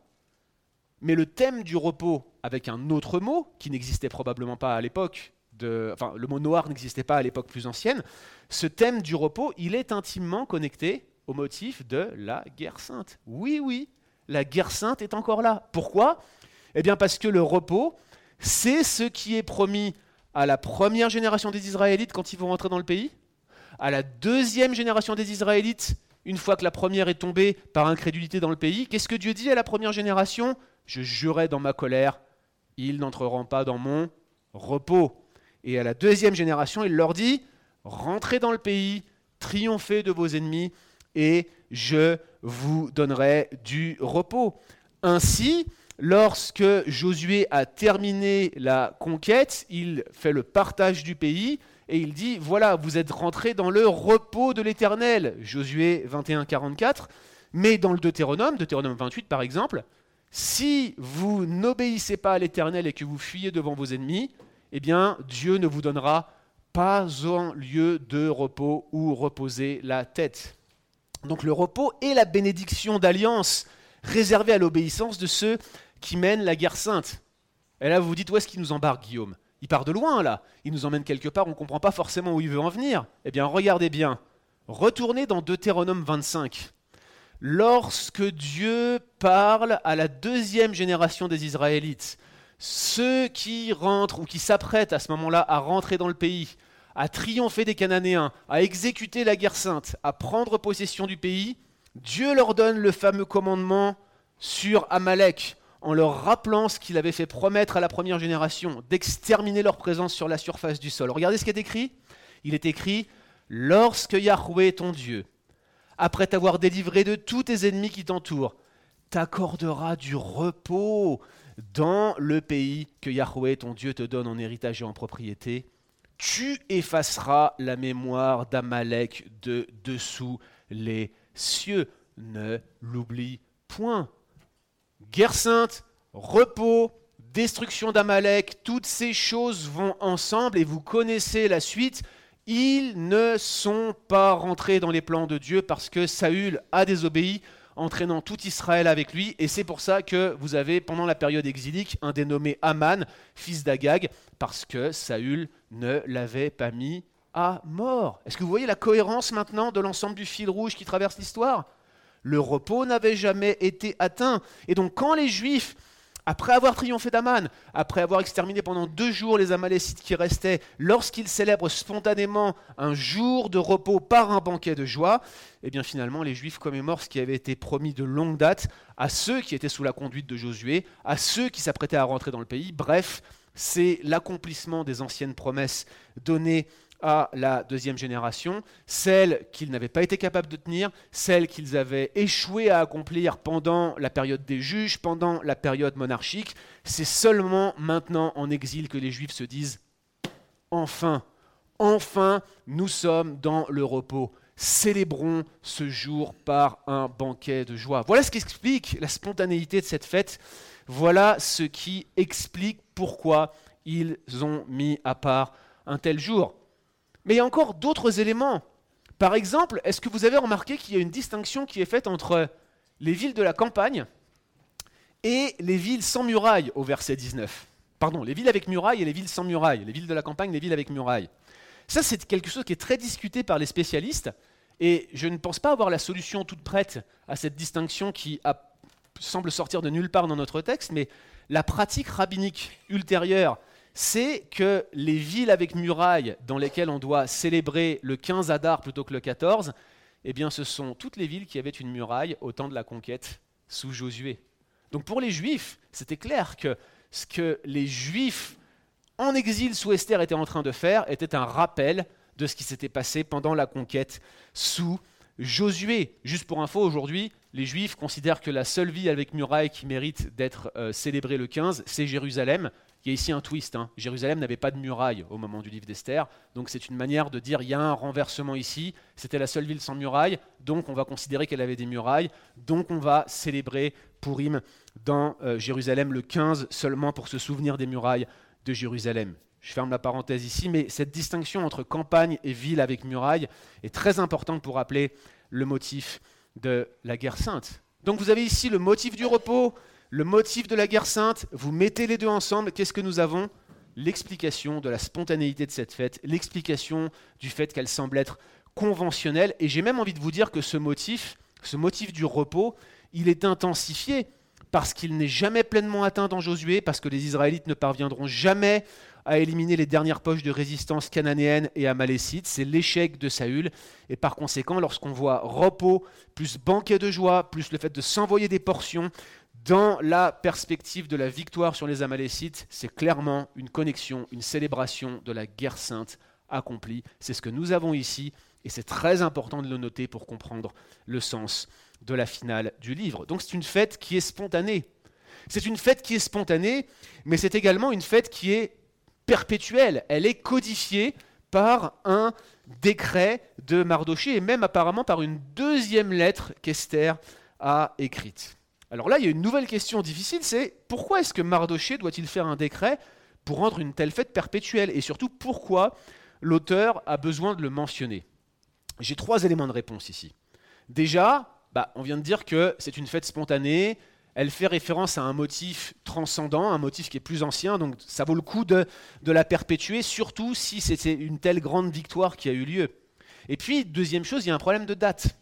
mais le thème du repos avec un autre mot, qui n'existait probablement pas à l'époque, enfin le mot noir n'existait pas à l'époque plus ancienne, ce thème du repos, il est intimement connecté au motif de la guerre sainte. Oui, oui, la guerre sainte est encore là. Pourquoi? Eh bien parce que le repos, c'est ce qui est promis à la première génération des Israélites quand ils vont rentrer dans le pays, à la deuxième génération des Israélites, une fois que la première est tombée par incrédulité dans le pays. Qu'est-ce que Dieu dit à la première génération? Je jurais dans ma colère, ils n'entreront pas dans mon repos. Et à la deuxième génération, il leur dit, rentrez dans le pays, triomphez de vos ennemis, et je vous donnerai du repos. Ainsi, lorsque Josué a terminé la conquête, il fait le partage du pays et il dit, voilà, vous êtes rentrés dans le repos de l'Éternel, Josué 21, 44, mais dans le Deutéronome, Deutéronome 28 par exemple, si vous n'obéissez pas à l'Éternel et que vous fuyez devant vos ennemis, eh bien Dieu ne vous donnera pas un lieu de repos où reposer la tête. Donc le repos est la bénédiction d'alliance réservée à l'obéissance de ceux qui mènent la guerre sainte. Et là, vous vous dites, où est-ce qu'il nous embarque, Guillaume? Il part de loin, là. Il nous emmène quelque part, on ne comprend pas forcément où il veut en venir. Eh bien, regardez bien. Retournez dans Deutéronome 25. Lorsque Dieu parle à la deuxième génération des Israélites, ceux qui rentrent ou qui s'apprêtent à ce moment-là à rentrer dans le pays, à triompher des Cananéens, à exécuter la guerre sainte, à prendre possession du pays, Dieu leur donne le fameux commandement sur Amalek, en leur rappelant ce qu'il avait fait promettre à la première génération, d'exterminer leur présence sur la surface du sol. Regardez ce qui est écrit. Il est écrit, lorsque Yahweh ton Dieu, après t'avoir délivré de tous tes ennemis qui t'entourent, t'accordera du repos dans le pays que Yahweh ton Dieu te donne en héritage et en propriété, tu effaceras la mémoire d'Amalek de dessous les cieux. Ne l'oublie point. Guerre sainte, repos, destruction d'Amalek, toutes ces choses vont ensemble et vous connaissez la suite. Ils ne sont pas rentrés dans les plans de Dieu parce que Saül a désobéi entraînant tout Israël avec lui. Et c'est pour ça que vous avez, pendant la période exilique, un dénommé Aman, fils d'Agag, parce que Saül ne l'avait pas mis à mort. Est-ce que vous voyez la cohérence maintenant de l'ensemble du fil rouge qui traverse l'histoire? Le repos n'avait jamais été atteint. Et donc quand les Juifs après avoir triomphé d'Aman, après avoir exterminé pendant deux jours les Amalécites qui restaient, lorsqu'ils célèbrent spontanément un jour de repos par un banquet de joie, eh bien finalement les Juifs commémorent ce qui avait été promis de longue date à ceux qui étaient sous la conduite de Josué, à ceux qui s'apprêtaient à rentrer dans le pays. Bref, c'est l'accomplissement des anciennes promesses données à la deuxième génération, celle qu'ils n'avaient pas été capables de tenir, celle qu'ils avaient échoué à accomplir pendant la période des juges, pendant la période monarchique. C'est seulement maintenant en exil que les Juifs se disent enfin, enfin, nous sommes dans le repos. Célébrons ce jour par un banquet de joie. Voilà ce qui explique la spontanéité de cette fête. Voilà ce qui explique pourquoi ils ont mis à part un tel jour. Mais il y a encore d'autres éléments. Par exemple, est-ce que vous avez remarqué qu'il y a une distinction qui est faite entre les villes de la campagne et les villes sans murailles au verset 19 Pardon, les villes avec murailles et les villes sans murailles. Les villes de la campagne, les villes avec murailles. Ça, c'est quelque chose qui est très discuté par les spécialistes. Et je ne pense pas avoir la solution toute prête à cette distinction qui semble sortir de nulle part dans notre texte, mais la pratique rabbinique ultérieure c'est que les villes avec murailles dans lesquelles on doit célébrer le 15 Adar plutôt que le 14, eh bien ce sont toutes les villes qui avaient une muraille au temps de la conquête sous Josué. Donc pour les Juifs, c'était clair que ce que les Juifs en exil sous Esther étaient en train de faire était un rappel de ce qui s'était passé pendant la conquête sous Josué. Juste pour info, aujourd'hui, les Juifs considèrent que la seule ville avec muraille qui mérite d'être euh, célébrée le 15, c'est Jérusalem. Il y a ici un twist. Hein. Jérusalem n'avait pas de muraille au moment du livre d'Esther. Donc c'est une manière de dire il y a un renversement ici. C'était la seule ville sans muraille. Donc on va considérer qu'elle avait des murailles. Donc on va célébrer Purim dans euh, Jérusalem le 15 seulement pour se souvenir des murailles de Jérusalem. Je ferme la parenthèse ici, mais cette distinction entre campagne et ville avec muraille est très importante pour rappeler le motif de la guerre sainte. Donc vous avez ici le motif du repos, le motif de la guerre sainte, vous mettez les deux ensemble, qu'est-ce que nous avons? L'explication de la spontanéité de cette fête, l'explication du fait qu'elle semble être conventionnelle, et j'ai même envie de vous dire que ce motif, ce motif du repos, il est intensifié parce qu'il n'est jamais pleinement atteint dans Josué, parce que les Israélites ne parviendront jamais à éliminer les dernières poches de résistance cananéenne et amalécite. C'est l'échec de Saül. Et par conséquent, lorsqu'on voit repos, plus banquet de joie, plus le fait de s'envoyer des portions, dans la perspective de la victoire sur les Amalécites, c'est clairement une connexion, une célébration de la guerre sainte accomplie. C'est ce que nous avons ici, et c'est très important de le noter pour comprendre le sens de la finale du livre. Donc c'est une fête qui est spontanée. C'est une fête qui est spontanée, mais c'est également une fête qui est perpétuelle. Elle est codifiée par un décret de Mardoché, et même apparemment par une deuxième lettre qu'Esther a écrite. Alors là, il y a une nouvelle question difficile, c'est pourquoi est-ce que Mardoché doit-il faire un décret pour rendre une telle fête perpétuelle Et surtout, pourquoi l'auteur a besoin de le mentionner J'ai trois éléments de réponse ici. Déjà, bah, on vient de dire que c'est une fête spontanée, elle fait référence à un motif transcendant, un motif qui est plus ancien, donc ça vaut le coup de, de la perpétuer, surtout si c'était une telle grande victoire qui a eu lieu. Et puis, deuxième chose, il y a un problème de date.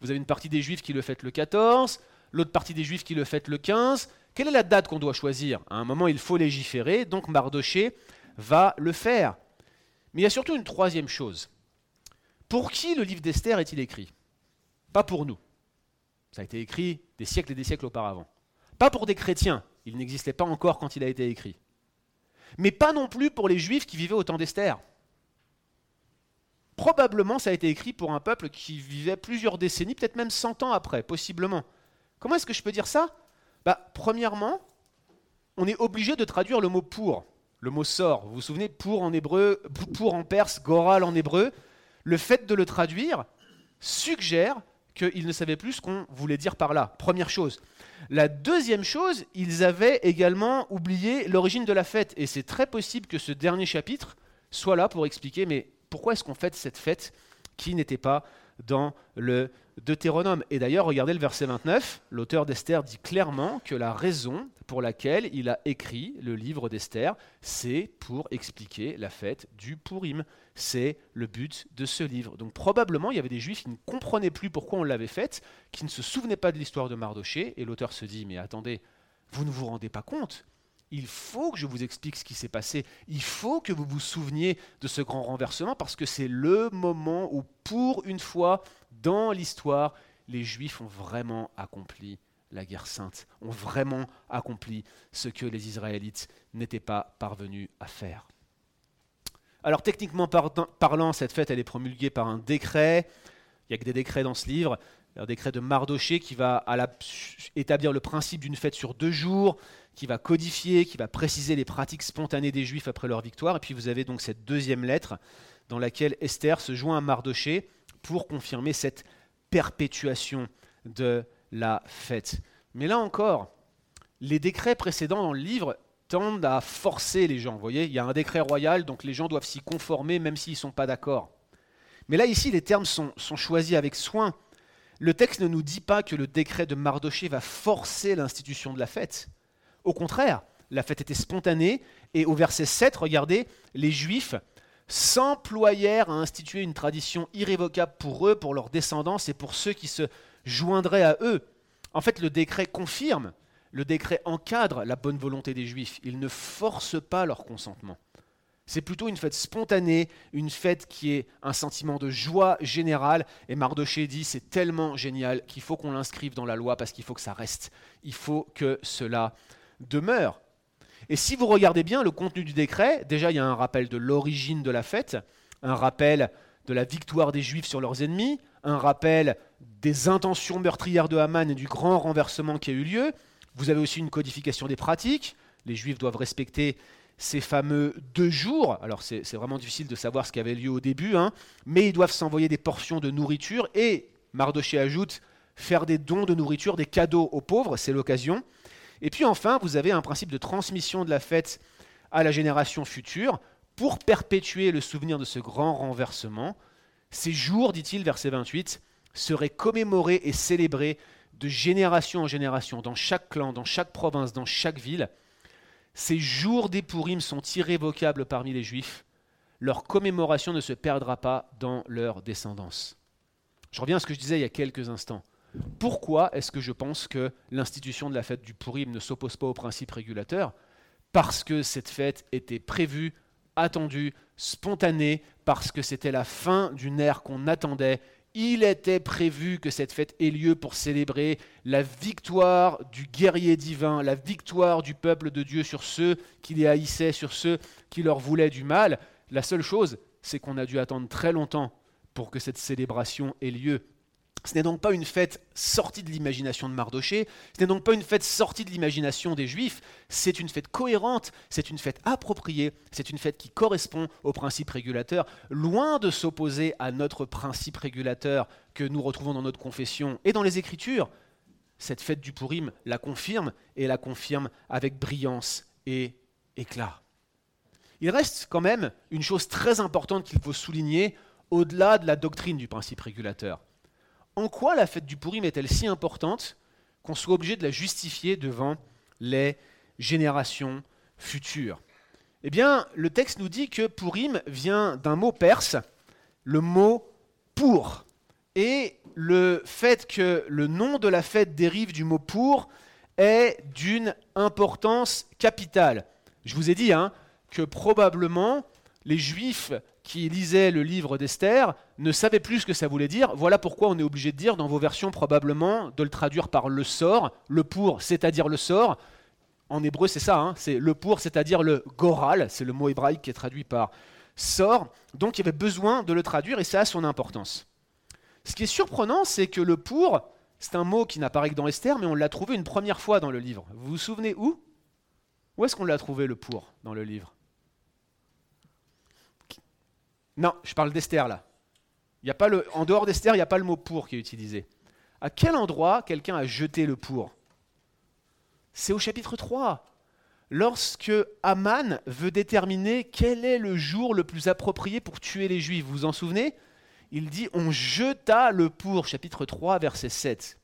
Vous avez une partie des Juifs qui le fêtent le 14, l'autre partie des Juifs qui le fête le 15. Quelle est la date qu'on doit choisir? À un moment, il faut légiférer, donc Mardoché va le faire. Mais il y a surtout une troisième chose. Pour qui le livre d'Esther est-il écrit? Pas pour nous. Ça a été écrit des siècles et des siècles auparavant. Pas pour des chrétiens, il n'existait pas encore quand il a été écrit. Mais pas non plus pour les juifs qui vivaient au temps d'Esther. Probablement ça a été écrit pour un peuple qui vivait plusieurs décennies, peut-être même 100 ans après, possiblement. Comment est-ce que je peux dire ça? Bah, Premièrement, on est obligé de traduire le mot pour, le mot sort. Vous vous souvenez, pour en hébreu, pour en perse, goral en hébreu. Le fait de le traduire suggère qu'ils ne savaient plus ce qu'on voulait dire par là. Première chose. La deuxième chose, ils avaient également oublié l'origine de la fête. Et c'est très possible que ce dernier chapitre soit là pour expliquer, mais pourquoi est-ce qu'on fête cette fête qui n'était pas dans le Deutéronome. Et d'ailleurs, regardez le verset 29, l'auteur d'Esther dit clairement que la raison pour laquelle il a écrit le livre d'Esther, c'est pour expliquer la fête du Purim. C'est le but de ce livre. Donc probablement, il y avait des juifs qui ne comprenaient plus pourquoi on l'avait faite, qui ne se souvenaient pas de l'histoire de Mardoché, et l'auteur se dit, mais attendez, vous ne vous rendez pas compte il faut que je vous explique ce qui s'est passé. Il faut que vous vous souveniez de ce grand renversement parce que c'est le moment où, pour une fois dans l'histoire, les Juifs ont vraiment accompli la guerre sainte, ont vraiment accompli ce que les Israélites n'étaient pas parvenus à faire. Alors techniquement parlant, cette fête, elle est promulguée par un décret. Il n'y a que des décrets dans ce livre. Un décret de Mardoché qui va établir le principe d'une fête sur deux jours qui va codifier, qui va préciser les pratiques spontanées des Juifs après leur victoire. Et puis vous avez donc cette deuxième lettre dans laquelle Esther se joint à Mardoché pour confirmer cette perpétuation de la fête. Mais là encore, les décrets précédents dans le livre tendent à forcer les gens. Vous voyez, il y a un décret royal, donc les gens doivent s'y conformer même s'ils ne sont pas d'accord. Mais là, ici, les termes sont, sont, choisis avec soin. Le texte ne nous dit pas que le décret de Mardoché va forcer l'institution de la fête. Au contraire, la fête était spontanée, et au verset 7, regardez, les Juifs s'employèrent à instituer une tradition irrévocable pour eux, pour leurs descendants et pour ceux qui se joindraient à eux. En fait, le décret confirme le décret encadre la bonne volonté des Juifs, il ne force pas leur consentement. C'est plutôt une fête spontanée, une fête qui est un sentiment de joie générale. Et Mardoché dit c'est tellement génial qu'il faut qu'on l'inscrive dans la loi parce qu'il faut que ça reste. Il faut que cela demeure. Et si vous regardez bien le contenu du décret, déjà il y a un rappel de l'origine de la fête, un rappel de la victoire des Juifs sur leurs ennemis, un rappel des intentions meurtrières de Haman et du grand renversement qui a eu lieu. Vous avez aussi une codification des pratiques. Les Juifs doivent respecter ces fameux deux jours. Alors c'est vraiment difficile de savoir ce qui avait lieu au début, hein, mais ils doivent s'envoyer des portions de nourriture et, Mardoché ajoute, faire des dons de nourriture, des cadeaux aux pauvres, c'est l'occasion. Et puis enfin, vous avez un principe de transmission de la fête à la génération future pour perpétuer le souvenir de ce grand renversement. Ces jours, dit-il, verset 28, seraient commémorés et célébrés de génération en génération, dans chaque clan, dans chaque province, dans chaque ville. Ces jours des Pourim sont irrévocables parmi les Juifs. Leur commémoration ne se perdra pas dans leur descendance. Je reviens à ce que je disais il y a quelques instants. Pourquoi est-ce que je pense que l'institution de la fête du Pourim ne s'oppose pas au principe régulateur? Parce que cette fête était prévue, attendue, spontanée, parce que c'était la fin d'une ère qu'on attendait il était prévu que cette fête ait lieu pour célébrer la victoire du guerrier divin, la victoire du peuple de Dieu sur ceux qui les haïssaient, sur ceux qui leur voulaient du mal. La seule chose, c'est qu'on a dû attendre très longtemps pour que cette célébration ait lieu. Ce n'est donc pas une fête sortie de l'imagination de Mardoché, ce n'est donc pas une fête sortie de l'imagination des Juifs, c'est une fête cohérente, c'est une fête appropriée, c'est une fête qui correspond au principe régulateur, loin de s'opposer à notre principe régulateur que nous retrouvons dans notre confession et dans les Écritures. Cette fête du Purim la confirme et la confirme avec brillance et éclat. Il reste quand même une chose très importante qu'il faut souligner au-delà de la doctrine du principe régulateur en quoi la fête du Purim est-elle si importante qu'on soit obligé de la justifier devant les générations futures? Eh bien, le texte nous dit que Purim vient d'un mot perse, le mot pour. Et le fait que le nom de la fête dérive du mot pour est d'une importance capitale. Je vous ai dit hein, que probablement les Juifs qui lisait le livre d'Esther ne savait plus ce que ça voulait dire. Voilà pourquoi on est obligé de dire dans vos versions probablement de le traduire par le sort, le pour, c'est-à-dire le sort. En hébreu, c'est ça, hein, c'est le pour, c'est-à-dire le goral, c'est le mot hébraïque qui est traduit par sort. Donc il y avait besoin de le traduire et ça a son importance. Ce qui est surprenant, c'est que le pour, c'est un mot qui n'apparaît que dans Esther, mais on l'a trouvé une première fois dans le livre. Vous vous souvenez où? Où est-ce qu'on l'a trouvé le pour dans le livre? Non, je parle d'Esther là. Y a pas le, en dehors d'Esther, il n'y a pas le mot pour qui est utilisé. À quel endroit quelqu'un a jeté le pour? C'est au chapitre 3. Lorsque Aman veut déterminer quel est le jour le plus approprié pour tuer les Juifs, vous vous en souvenez? Il dit on jeta le pour, chapitre 3, verset 7.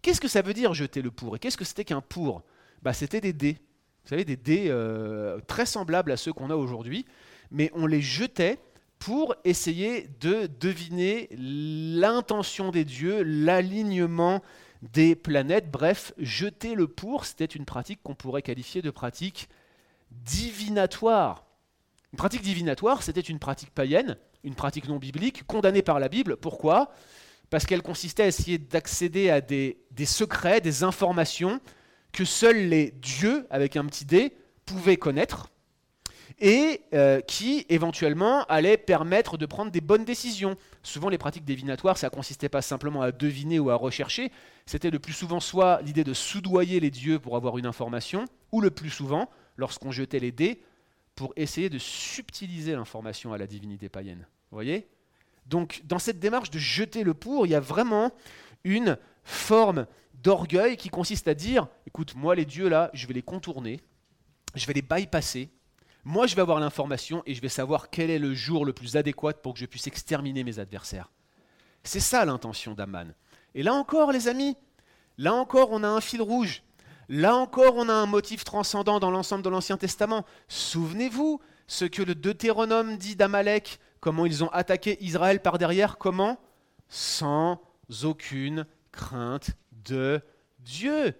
Qu'est-ce que ça veut dire jeter le pour? Et qu'est-ce que c'était qu'un pour? Bah, C'était des dés. Vous savez, des dés euh, très semblables à ceux qu'on a aujourd'hui, mais on les jetait pour essayer de deviner l'intention des dieux, l'alignement des planètes. Bref, jeter le pour, c'était une pratique qu'on pourrait qualifier de pratique divinatoire. Une pratique divinatoire, c'était une pratique païenne, une pratique non biblique, condamnée par la Bible. Pourquoi? Parce qu'elle consistait à essayer d'accéder à des, secrets, des informations que seuls les dieux, avec un petit dé, pouvaient connaître et euh, qui éventuellement allait permettre de prendre des bonnes décisions. Souvent les pratiques divinatoires, ça consistait pas simplement à deviner ou à rechercher, c'était le plus souvent soit l'idée de soudoyer les dieux pour avoir une information, ou le plus souvent, lorsqu'on jetait les dés, pour essayer de subtiliser l'information à la divinité païenne. Vous voyez? Donc dans cette démarche de jeter le pour, il y a vraiment une forme d'orgueil qui consiste à dire, écoute, moi les dieux là, je vais les contourner, je vais les bypasser, moi, je vais avoir l'information et je vais savoir quel est le jour le plus adéquat pour que je puisse exterminer mes adversaires. C'est ça l'intention d'Aman. Et là encore, les amis, là encore, on a un fil rouge. Là encore, on a un motif transcendant dans l'ensemble de l'Ancien Testament. Souvenez-vous ce que le Deutéronome dit d'Amalek, comment ils ont attaqué Israël par derrière, comment? Sans aucune crainte de Dieu.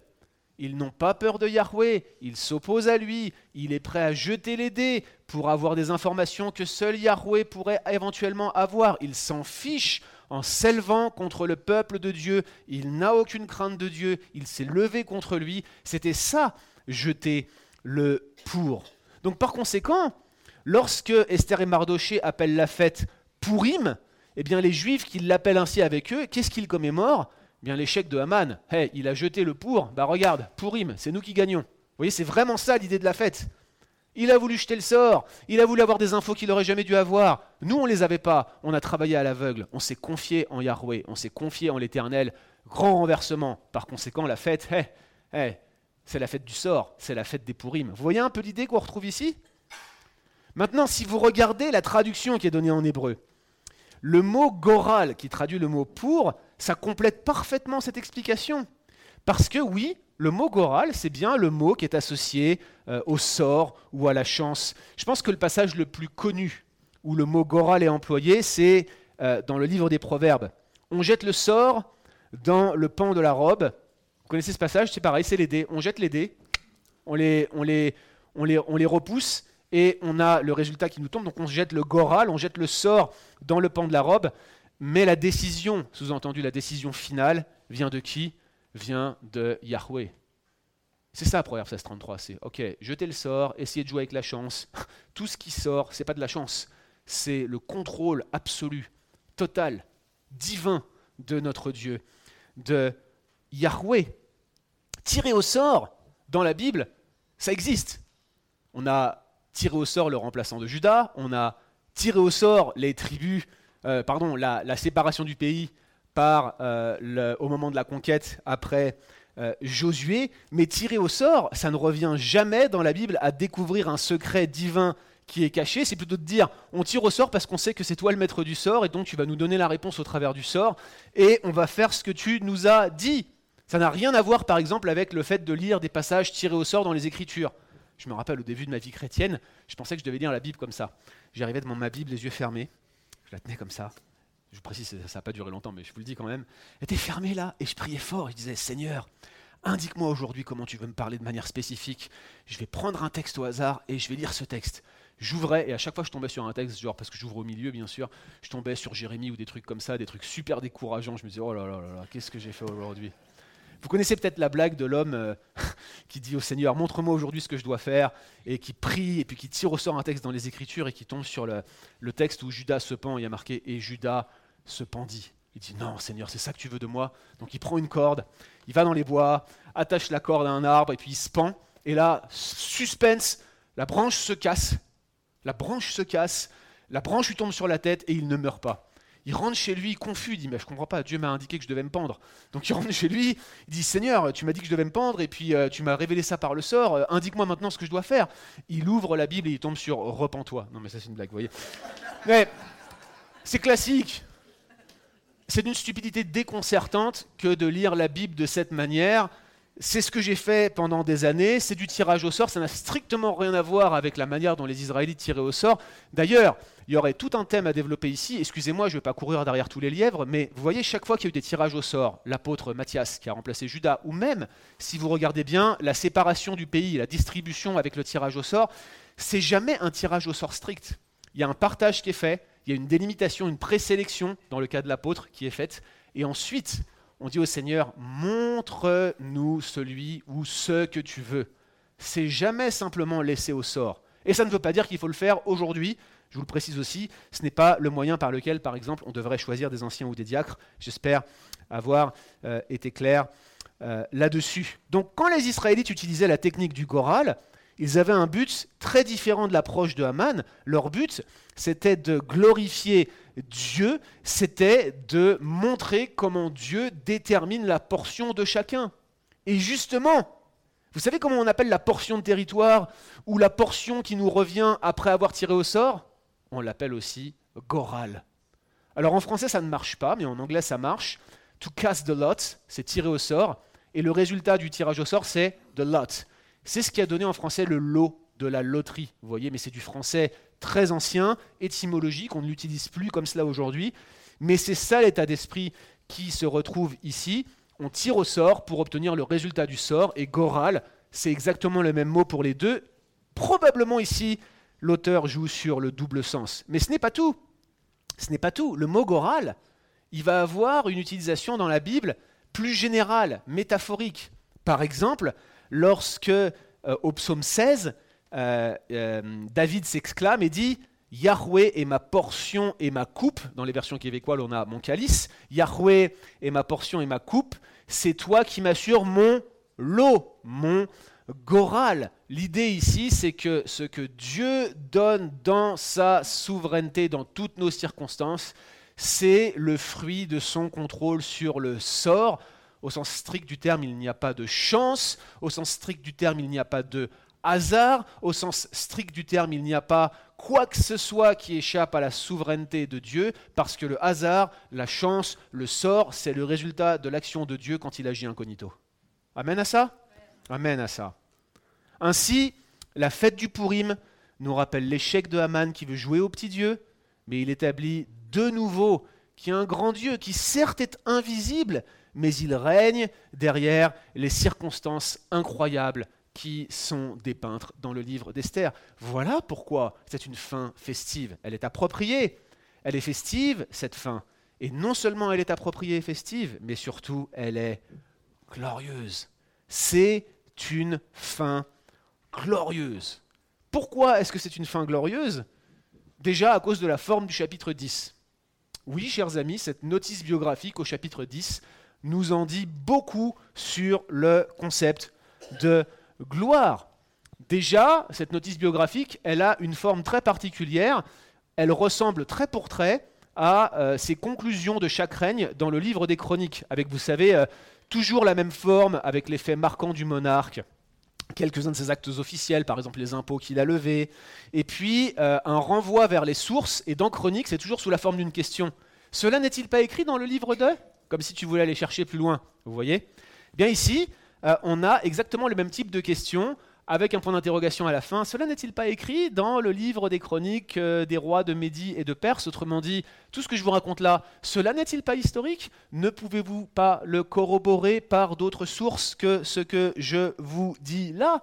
Ils n'ont pas peur de Yahweh, ils s'opposent à lui, il est prêt à jeter les dés pour avoir des informations que seul Yahweh pourrait éventuellement avoir. Il s'en fiche en s'élevant contre le peuple de Dieu, il n'a aucune crainte de Dieu, il s'est levé contre lui. C'était ça, jeter le pour. Donc par conséquent, lorsque Esther et Mardoché appellent la fête Purim, eh bien les Juifs qui l'appellent ainsi avec eux, qu'est-ce qu'ils commémorent? Bien l'échec de Haman. Il a jeté le pour, bah regarde, Purim, c'est nous qui gagnons. Vous voyez, c'est vraiment ça l'idée de la fête. Il a voulu jeter le sort, il a voulu avoir des infos qu'il n'aurait jamais dû avoir. Nous, on ne les avait pas, on a travaillé à l'aveugle, on s'est confié en Yahweh, on s'est confié en l'Éternel. Grand renversement. Par conséquent, la fête, hey, hey, c'est la fête du sort, c'est la fête des Purim. Vous voyez un peu l'idée qu'on retrouve ici? Maintenant, si vous regardez la traduction qui est donnée en hébreu, le mot goral, qui traduit le mot pour, ça complète parfaitement cette explication. Parce que oui, le mot goral, c'est bien le mot qui est associé euh, au sort ou à la chance. Je pense que le passage le plus connu où le mot goral est employé, c'est euh, dans le livre des Proverbes. On jette le sort dans le pan de la robe. Vous connaissez ce passage? C'est pareil, c'est les dés. On jette les dés, on les, on les, on les, on les repousse, et on a le résultat qui nous tombe. Donc on jette le goral, on jette le sort dans le pan de la robe, mais la décision, sous-entendu la décision finale, vient de qui? Vient de Yahweh. C'est ça, Proverbe 16, 33. C'est OK, jetez le sort, essayez de jouer avec la chance. *laughs* Tout ce qui sort, c'est pas de la chance, c'est le contrôle absolu, total, divin de notre Dieu, de Yahweh. Tirer au sort dans la Bible, ça existe. On a tiré au sort le remplaçant de Judas, on a tiré au sort les tribus, euh, pardon, la, séparation du pays euh, au moment de la conquête après euh, Josué, mais tirer au sort, ça ne revient jamais dans la Bible à découvrir un secret divin qui est caché, c'est plutôt de dire on tire au sort parce qu'on sait que c'est toi le maître du sort et donc tu vas nous donner la réponse au travers du sort et on va faire ce que tu nous as dit. Ça n'a rien à voir par exemple avec le fait de lire des passages tirés au sort dans les Écritures. Je me rappelle au début de ma vie chrétienne, je pensais que je devais lire la Bible comme ça. J'arrivais devant ma Bible, les yeux fermés, je la tenais comme ça. Je vous précise, ça n'a pas duré longtemps, mais je vous le dis quand même. Elle était fermée là, et je priais fort. Je disais, Seigneur, indique-moi aujourd'hui comment tu veux me parler de manière spécifique. Je vais prendre un texte au hasard et je vais lire ce texte. J'ouvrais, et à chaque fois je tombais sur un texte, genre parce que j'ouvre au milieu bien sûr, je tombais sur Jérémie ou des trucs comme ça, des trucs super décourageants. Je me disais, oh là là là là, qu'est-ce que j'ai fait aujourd'hui? Vous connaissez peut-être la blague de l'homme euh, *laughs* qui dit au Seigneur, montre-moi aujourd'hui ce que je dois faire, et qui prie, et puis qui tire au sort un texte dans les Écritures, et qui tombe sur le, texte où Judas se pend, il y a marqué, et Judas se pendit. Il dit, non Seigneur, c'est ça que tu veux de moi. Donc il prend une corde, il va dans les bois, attache la corde à un arbre, et puis il se pend, et là, suspense, la branche se casse, la branche se casse, la branche lui tombe sur la tête, et il ne meurt pas. Il rentre chez lui confus, il dit mais je comprends pas, Dieu m'a indiqué que je devais me pendre. Donc il rentre chez lui, il dit Seigneur, tu m'as dit que je devais me pendre et puis euh, tu m'as révélé ça par le sort, euh, indique-moi maintenant ce que je dois faire. Il ouvre la Bible et il tombe sur repens-toi. Non mais ça c'est une blague, vous voyez. Mais c'est classique. C'est d'une stupidité déconcertante que de lire la Bible de cette manière. C'est ce que j'ai fait pendant des années, c'est du tirage au sort, ça n'a strictement rien à voir avec la manière dont les Israélites tiraient au sort. D'ailleurs, il y aurait tout un thème à développer ici. Excusez-moi, je ne vais pas courir derrière tous les lièvres, mais vous voyez, chaque fois qu'il y a eu des tirages au sort, l'apôtre Matthias qui a remplacé Judas, ou même, si vous regardez bien, la séparation du pays, la distribution avec le tirage au sort, c'est jamais un tirage au sort strict. Il y a un partage qui est fait, il y a une délimitation, une présélection, dans le cas de l'apôtre, qui est faite, et ensuite, on dit au Seigneur, montre-nous celui ou ce que tu veux. C'est jamais simplement laissé au sort. Et ça ne veut pas dire qu'il faut le faire aujourd'hui, je vous le précise aussi, ce n'est pas le moyen par lequel, par exemple, on devrait choisir des anciens ou des diacres. J'espère avoir euh, été clair euh, là-dessus. Donc quand les Israélites utilisaient la technique du Goral, ils avaient un but très différent de l'approche de Haman. Leur but, c'était de glorifier Dieu, c'était de montrer comment Dieu détermine la portion de chacun. Et justement, vous savez comment on appelle la portion de territoire ou la portion qui nous revient après avoir tiré au sort? On l'appelle aussi goral. Alors en français ça ne marche pas, mais en anglais ça marche. To cast the lot, c'est tirer au sort, et le résultat du tirage au sort c'est the lot. C'est ce qui a donné en français le lot de la loterie, vous voyez, mais c'est du français très ancien, étymologique, on ne l'utilise plus comme cela aujourd'hui, mais c'est ça l'état d'esprit qui se retrouve ici. On tire au sort pour obtenir le résultat du sort, et Goral, c'est exactement le même mot pour les deux. Probablement ici, l'auteur joue sur le double sens. Mais ce n'est pas tout. Ce n'est pas tout. Le mot Goral, il va avoir une utilisation dans la Bible plus générale, métaphorique. Par exemple, lorsque euh, au psaume 16, euh, euh, David s'exclame et dit Yahweh est ma portion et ma coupe. Dans les versions québécoises, on a mon calice. Yahweh est ma portion et ma coupe. C'est toi qui m'assures mon lot, mon goral. L'idée ici, c'est que ce que Dieu donne dans sa souveraineté, dans toutes nos circonstances, c'est le fruit de son contrôle sur le sort. Au sens strict du terme, il n'y a pas de chance. Au sens strict du terme, il n'y a pas de hasard. Au sens strict du terme, il n'y a pas quoi que ce soit qui échappe à la souveraineté de Dieu, parce que le hasard, la chance, le sort, c'est le résultat de l'action de Dieu quand il agit incognito. Amen à ça? Amen à ça. Ainsi, la fête du Purim nous rappelle l'échec de Haman qui veut jouer au petit Dieu, mais il établit de nouveau qu'il y a un grand Dieu qui certes est invisible, mais il règne derrière les circonstances incroyables qui sont dépeintes dans le livre d'Esther. Voilà pourquoi c'est une fin festive. Elle est appropriée. Elle est festive, cette fin. Et non seulement elle est appropriée et festive, mais surtout elle est glorieuse. C'est une fin glorieuse. Pourquoi est-ce que c'est une fin glorieuse? Déjà à cause de la forme du chapitre 10. Oui, chers amis, cette notice biographique au chapitre 10 nous en dit beaucoup sur le concept de gloire. Déjà, cette notice biographique, elle a une forme très particulière. Elle ressemble très pour trait à euh, ces conclusions de chaque règne dans le livre des chroniques, avec, vous savez, euh, toujours la même forme, avec les faits marquants du monarque, quelques-uns de ses actes officiels, par exemple les impôts qu'il a levés, et puis euh, un renvoi vers les sources, et dans Chronique, c'est toujours sous la forme d'une question. Cela n'est-il pas écrit dans le livre de? Comme si tu voulais aller chercher plus loin, vous voyez? Bien ici, euh, on a exactement le même type de question, avec un point d'interrogation à la fin. Cela n'est-il pas écrit dans le livre des chroniques euh, des rois de Médie et de Perse? Autrement dit, tout ce que je vous raconte là, cela n'est-il pas historique? Ne pouvez-vous pas le corroborer par d'autres sources que ce que je vous dis là?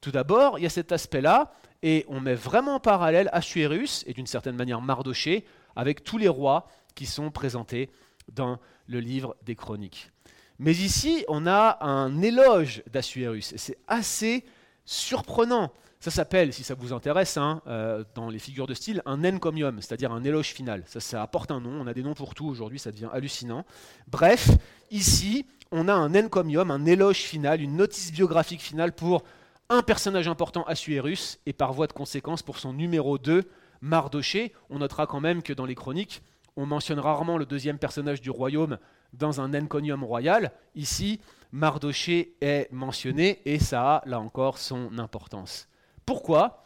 Tout d'abord, il y a cet aspect-là, et on met vraiment en parallèle Assuérus, et d'une certaine manière Mardoché, avec tous les rois qui sont présentés dans le livre des chroniques. Mais ici, on a un éloge d'Assuérus, et c'est assez surprenant. Ça s'appelle, si ça vous intéresse, hein, euh, dans les figures de style, un encomium, c'est-à-dire un éloge final. Ça, ça apporte un nom, on a des noms pour tout aujourd'hui, ça devient hallucinant. Bref, ici, on a un encomium, un éloge final, une notice biographique finale pour un personnage important, Assuérus, et par voie de conséquence pour son numéro 2, Mardoché. On notera quand même que dans les chroniques, on mentionne rarement le deuxième personnage du royaume dans un encomium royal. Ici, Mardoché est mentionné et ça a là encore son importance. Pourquoi?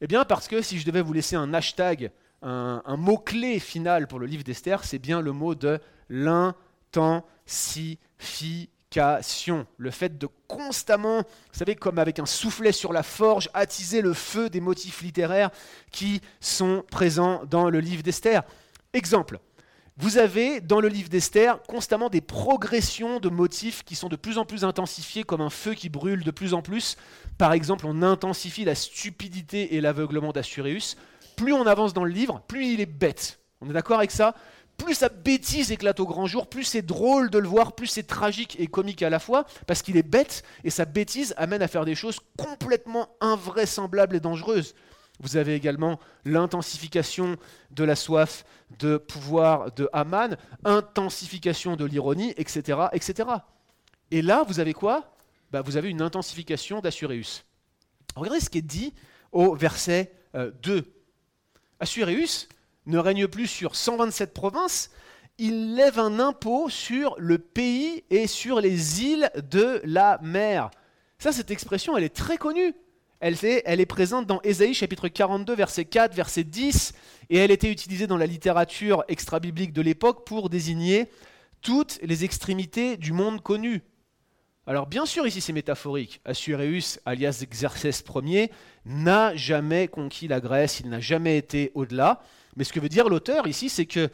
Eh bien parce que si je devais vous laisser un hashtag, un, mot-clé final pour le livre d'Esther, c'est bien le mot de l'intensification. Le fait de constamment, vous savez, comme avec un soufflet sur la forge, attiser le feu des motifs littéraires qui sont présents dans le livre d'Esther. Exemple, vous avez dans le livre d'Esther constamment des progressions de motifs qui sont de plus en plus intensifiés comme un feu qui brûle de plus en plus. Par exemple, on intensifie la stupidité et l'aveuglement d'Assuréus. Plus on avance dans le livre, plus il est bête. On est d'accord avec ça? Plus sa bêtise éclate au grand jour, plus c'est drôle de le voir, plus c'est tragique et comique à la fois, parce qu'il est bête et sa bêtise amène à faire des choses complètement invraisemblables et dangereuses. Vous avez également l'intensification de la soif de pouvoir de Haman, intensification de l'ironie, etc., etc. Et là, vous avez quoi? Bah, Vous avez une intensification d'Assuréus. Regardez ce qui est dit au verset 2. Euh, Assuréus ne règne plus sur 127 provinces, il lève un impôt sur le pays et sur les îles de la mer. Ça, cette expression, elle est très connue elle, est présente dans Ésaïe chapitre 42, verset 4, verset 10, et elle était utilisée dans la littérature extra-biblique de l'époque pour désigner toutes les extrémités du monde connu. Alors bien sûr ici c'est métaphorique. Assuréus, alias Xerxès Ier, n'a jamais conquis la Grèce, il n'a jamais été au-delà. Mais ce que veut dire l'auteur ici, c'est que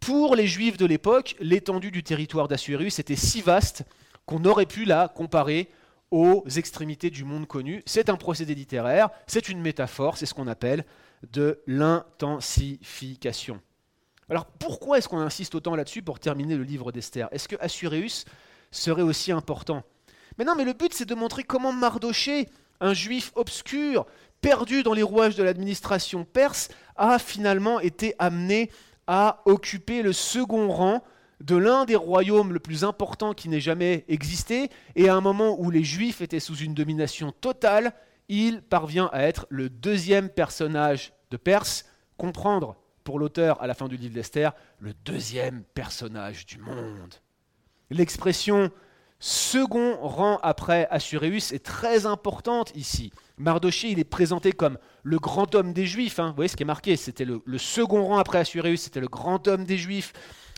Pour les Juifs de l'époque, l'étendue du territoire d'Assuérus était si vaste qu'on aurait pu la comparer aux extrémités du monde connu. C'est un procédé littéraire, c'est une métaphore, c'est ce qu'on appelle de l'intensification. Alors pourquoi est-ce qu'on insiste autant là-dessus pour terminer le livre d'Esther? Est-ce que Assuréus serait aussi important? Mais non, mais le but c'est de montrer comment Mardoché, un juif obscur, perdu dans les rouages de l'administration perse, a finalement été amené à occuper le second rang de l'un des royaumes le plus important qui n'ait jamais existé, et à un moment où les Juifs étaient sous une domination totale, il parvient à être le deuxième personnage de Perse, comprendre pour l'auteur à la fin du livre d'Esther, le deuxième personnage du monde. L'expression second rang après Assuréus est très importante ici. Mardoché, il est présenté comme le grand homme des Juifs. Hein. Vous voyez ce qui est marqué, c'était le, le, second rang après Assuréus, c'était le grand homme des Juifs.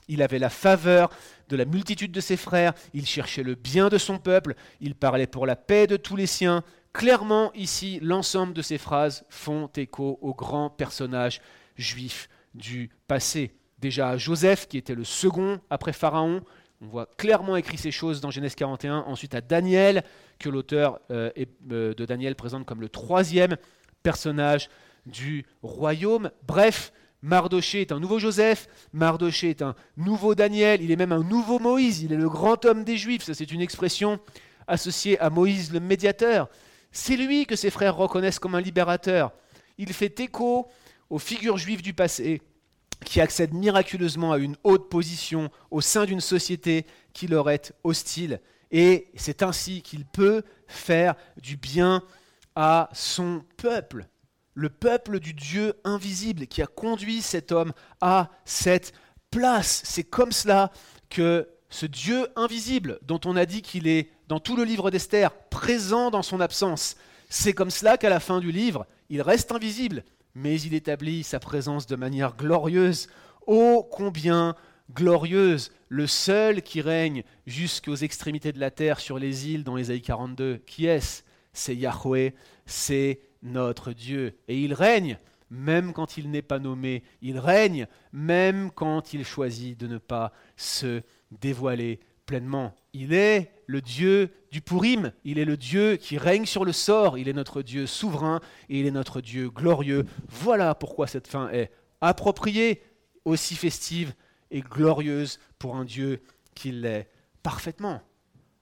Il avait la faveur de la multitude de ses frères, il cherchait le bien de son peuple, il parlait pour la paix de tous les siens. Clairement, ici, l'ensemble de ces phrases font écho au grand personnage juif du passé. Déjà Joseph, qui était le second après Pharaon, on voit clairement écrit ces choses dans Genèse 41. Ensuite à Daniel, que l'auteur euh, euh, de Daniel présente comme le troisième personnage du royaume. Bref, Mardoché est un nouveau Joseph, Mardoché est un nouveau Daniel, il est même un nouveau Moïse, il est le grand homme des Juifs, ça c'est une expression associée à Moïse le médiateur. C'est lui que ses frères reconnaissent comme un libérateur. Il fait écho aux figures juives du passé qui accèdent miraculeusement à une haute position au sein d'une société qui leur est hostile. Et c'est ainsi qu'il peut faire du bien à son peuple le peuple du Dieu invisible qui a conduit cet homme à cette place. C'est comme cela que ce Dieu invisible, dont on a dit qu'il est dans tout le livre d'Esther, présent dans son absence, c'est comme cela qu'à la fin du livre, il reste invisible, mais il établit sa présence de manière glorieuse. Ô combien glorieuse, le seul qui règne jusqu'aux extrémités de la terre sur les îles dans Ésaïe 42. Qui est-ce? C'est Yahweh, c'est notre Dieu. Et il règne même quand il n'est pas nommé. Il règne même quand il choisit de ne pas se dévoiler pleinement. Il est le Dieu du Purim, il est le Dieu qui règne sur le sort, il est notre Dieu souverain et il est notre Dieu glorieux. Voilà pourquoi cette fin est appropriée, aussi festive et glorieuse pour un Dieu qui l'est parfaitement.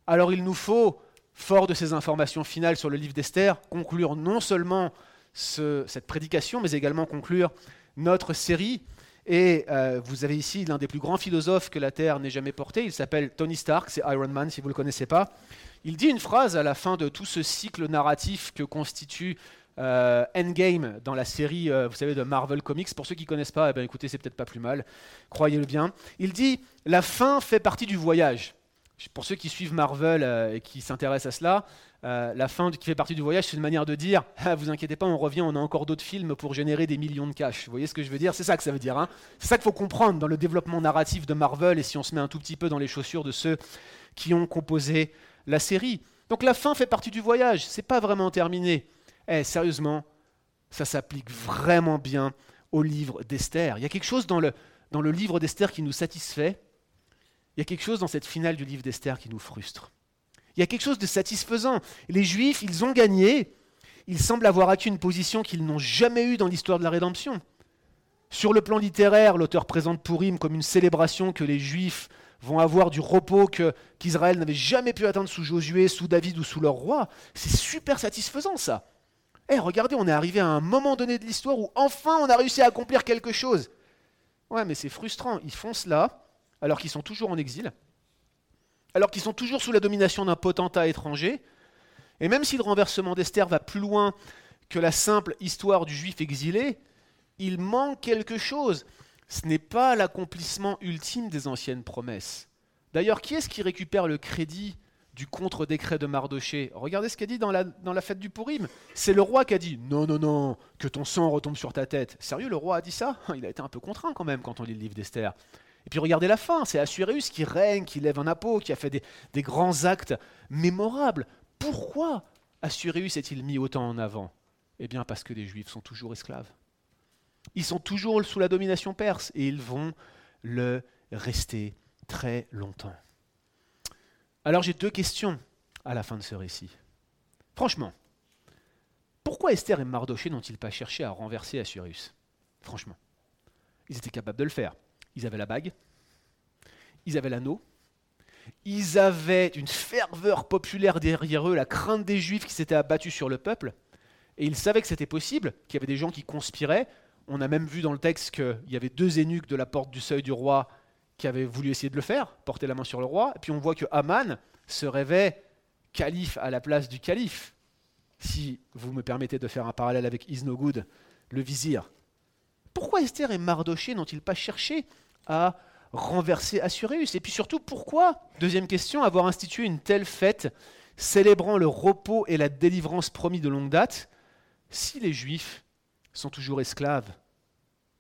Alors il nous faut fort de ces informations finales sur le livre d'Esther, conclure non seulement cette prédication, mais également conclure notre série. Et euh, vous avez ici l'un des plus grands philosophes que la Terre n'ait jamais porté. Il s'appelle Tony Stark, c'est Iron Man si vous ne le connaissez pas. Il dit une phrase à la fin de tout ce cycle narratif que constitue euh, Endgame dans la série, euh, vous savez, de Marvel Comics. Pour ceux qui ne connaissent pas, eh bien, écoutez, c'est peut-être pas plus mal, croyez-le bien. Il dit La fin fait partie du voyage. Pour ceux qui suivent Marvel euh, et qui s'intéressent à cela, euh, la fin qui fait partie du voyage, c'est une manière de dire *laughs* ah, vous inquiétez pas, on revient, on a encore d'autres films pour générer des millions de cash. Vous voyez ce que je veux dire? C'est ça que ça veut dire. Hein c'est ça qu'il faut comprendre dans le développement narratif de Marvel et si on se met un tout petit peu dans les chaussures de ceux qui ont composé la série. Donc la fin fait partie du voyage, c'est pas vraiment terminé. Eh, sérieusement, ça s'applique vraiment bien au livre d'Esther. Il y a quelque chose dans le, dans le livre d'Esther qui nous satisfait il y a quelque chose dans cette finale du livre d'Esther qui nous frustre. Il y a quelque chose de satisfaisant. Les Juifs, ils ont gagné. Ils semblent avoir acquis une position qu'ils n'ont jamais eue dans l'histoire de la rédemption. Sur le plan littéraire, l'auteur présente Purim comme une célébration que les Juifs vont avoir du repos qu'Israël n'avait jamais pu atteindre sous Josué, sous David ou sous leur roi. C'est super satisfaisant ça. Eh, regardez, on est arrivé à un moment donné de l'histoire où enfin on a réussi à accomplir quelque chose. Ouais, mais c'est frustrant. Ils font cela alors qu'ils sont toujours en exil, alors qu'ils sont toujours sous la domination d'un potentat étranger, et même si le renversement d'Esther va plus loin que la simple histoire du juif exilé, il manque quelque chose. Ce n'est pas l'accomplissement ultime des anciennes promesses. D'ailleurs, qui est-ce qui récupère le crédit du contre-décret de Mardoché Regardez ce qu'a dit dans la, dans la fête du Purim. C'est le roi qui a dit Non, non, non, que ton sang retombe sur ta tête. Sérieux, le roi a dit ça? *laughs* Il a été un peu contraint quand même quand on lit le livre d'Esther. Et puis regardez la fin, c'est Assuérus qui règne, qui lève un apôtre, qui a fait des, grands actes mémorables. Pourquoi Assuérus est-il mis autant en avant? Eh bien parce que les Juifs sont toujours esclaves. Ils sont toujours sous la domination perse et ils vont le rester très longtemps. Alors j'ai deux questions à la fin de ce récit. Franchement, pourquoi Esther et Mardoché n'ont-ils pas cherché à renverser Assuérus? Franchement, ils étaient capables de le faire. Ils avaient la bague, ils avaient l'anneau, ils avaient une ferveur populaire derrière eux, la crainte des Juifs qui s'étaient abattus sur le peuple, et ils savaient que c'était possible, qu'il y avait des gens qui conspiraient. On a même vu dans le texte qu'il y avait deux eunuques de la porte du seuil du roi qui avaient voulu essayer de le faire, porter la main sur le roi, et puis on voit que Aman se rêvait calife à la place du calife, si vous me permettez de faire un parallèle avec Isnogoud, le vizir. Pourquoi Esther et Mardoché n'ont-ils pas cherché à renverser Assuréus Et puis surtout, pourquoi, deuxième question, avoir institué une telle fête célébrant le repos et la délivrance promis de longue date si les Juifs sont toujours esclaves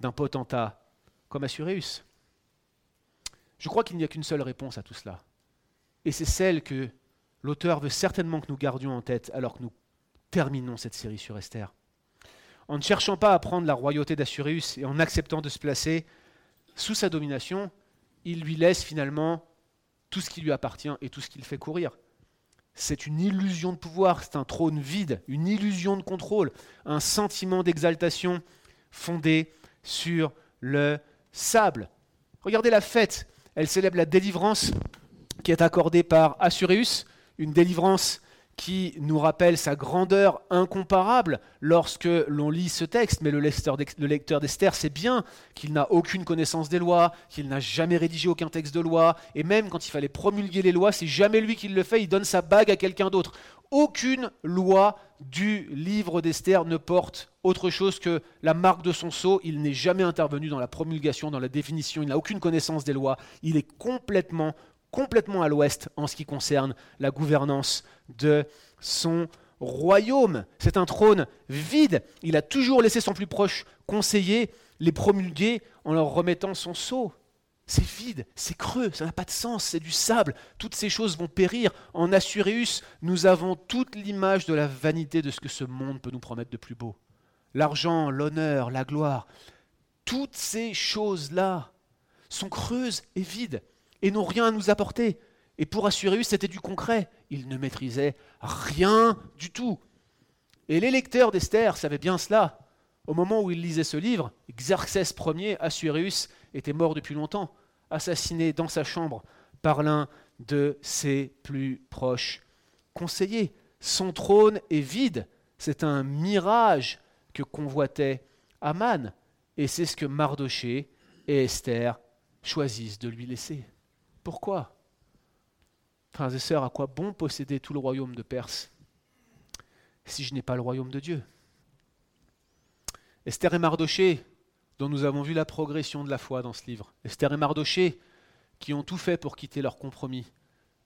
d'un potentat comme Assuréus Je crois qu'il n'y a qu'une seule réponse à tout cela. Et c'est celle que l'auteur veut certainement que nous gardions en tête alors que nous terminons cette série sur Esther. En ne cherchant pas à prendre la royauté d'Assuréus et en acceptant de se placer sous sa domination, il lui laisse finalement tout ce qui lui appartient et tout ce qu'il fait courir. C'est une illusion de pouvoir, c'est un trône vide, une illusion de contrôle, un sentiment d'exaltation fondé sur le sable. Regardez la fête, elle célèbre la délivrance qui est accordée par Assuréus, une délivrance qui nous rappelle sa grandeur incomparable lorsque l'on lit ce texte, mais le lecteur d'Esther sait bien qu'il n'a aucune connaissance des lois, qu'il n'a jamais rédigé aucun texte de loi, et même quand il fallait promulguer les lois, c'est jamais lui qui le fait, il donne sa bague à quelqu'un d'autre. Aucune loi du livre d'Esther ne porte autre chose que la marque de son sceau, il n'est jamais intervenu dans la promulgation, dans la définition, il n'a aucune connaissance des lois, il est complètement complètement à l'ouest en ce qui concerne la gouvernance de son royaume. C'est un trône vide. Il a toujours laissé son plus proche conseiller les promulguer en leur remettant son sceau. C'est vide, c'est creux, ça n'a pas de sens, c'est du sable. Toutes ces choses vont périr. En Assuréus, nous avons toute l'image de la vanité de ce que ce monde peut nous promettre de plus beau. L'argent, l'honneur, la gloire, toutes ces choses-là sont creuses et vides et n'ont rien à nous apporter. Et pour assurer c'était du concret. Il ne maîtrisait rien du tout. Et les lecteurs d'Esther savaient bien cela. Au moment où ils lisaient ce livre, Xerxès Ier, Assuérus, était mort depuis longtemps, assassiné dans sa chambre par l'un de ses plus proches conseillers. Son trône est vide. C'est un mirage que convoitait Aman. Et c'est ce que Mardoché et Esther choisissent de lui laisser. Pourquoi? Frères et sœurs, à quoi bon posséder tout le royaume de Perse si je n'ai pas le royaume de Dieu? Esther et Mardoché, dont nous avons vu la progression de la foi dans ce livre, Esther et Mardoché, qui ont tout fait pour quitter leur compromis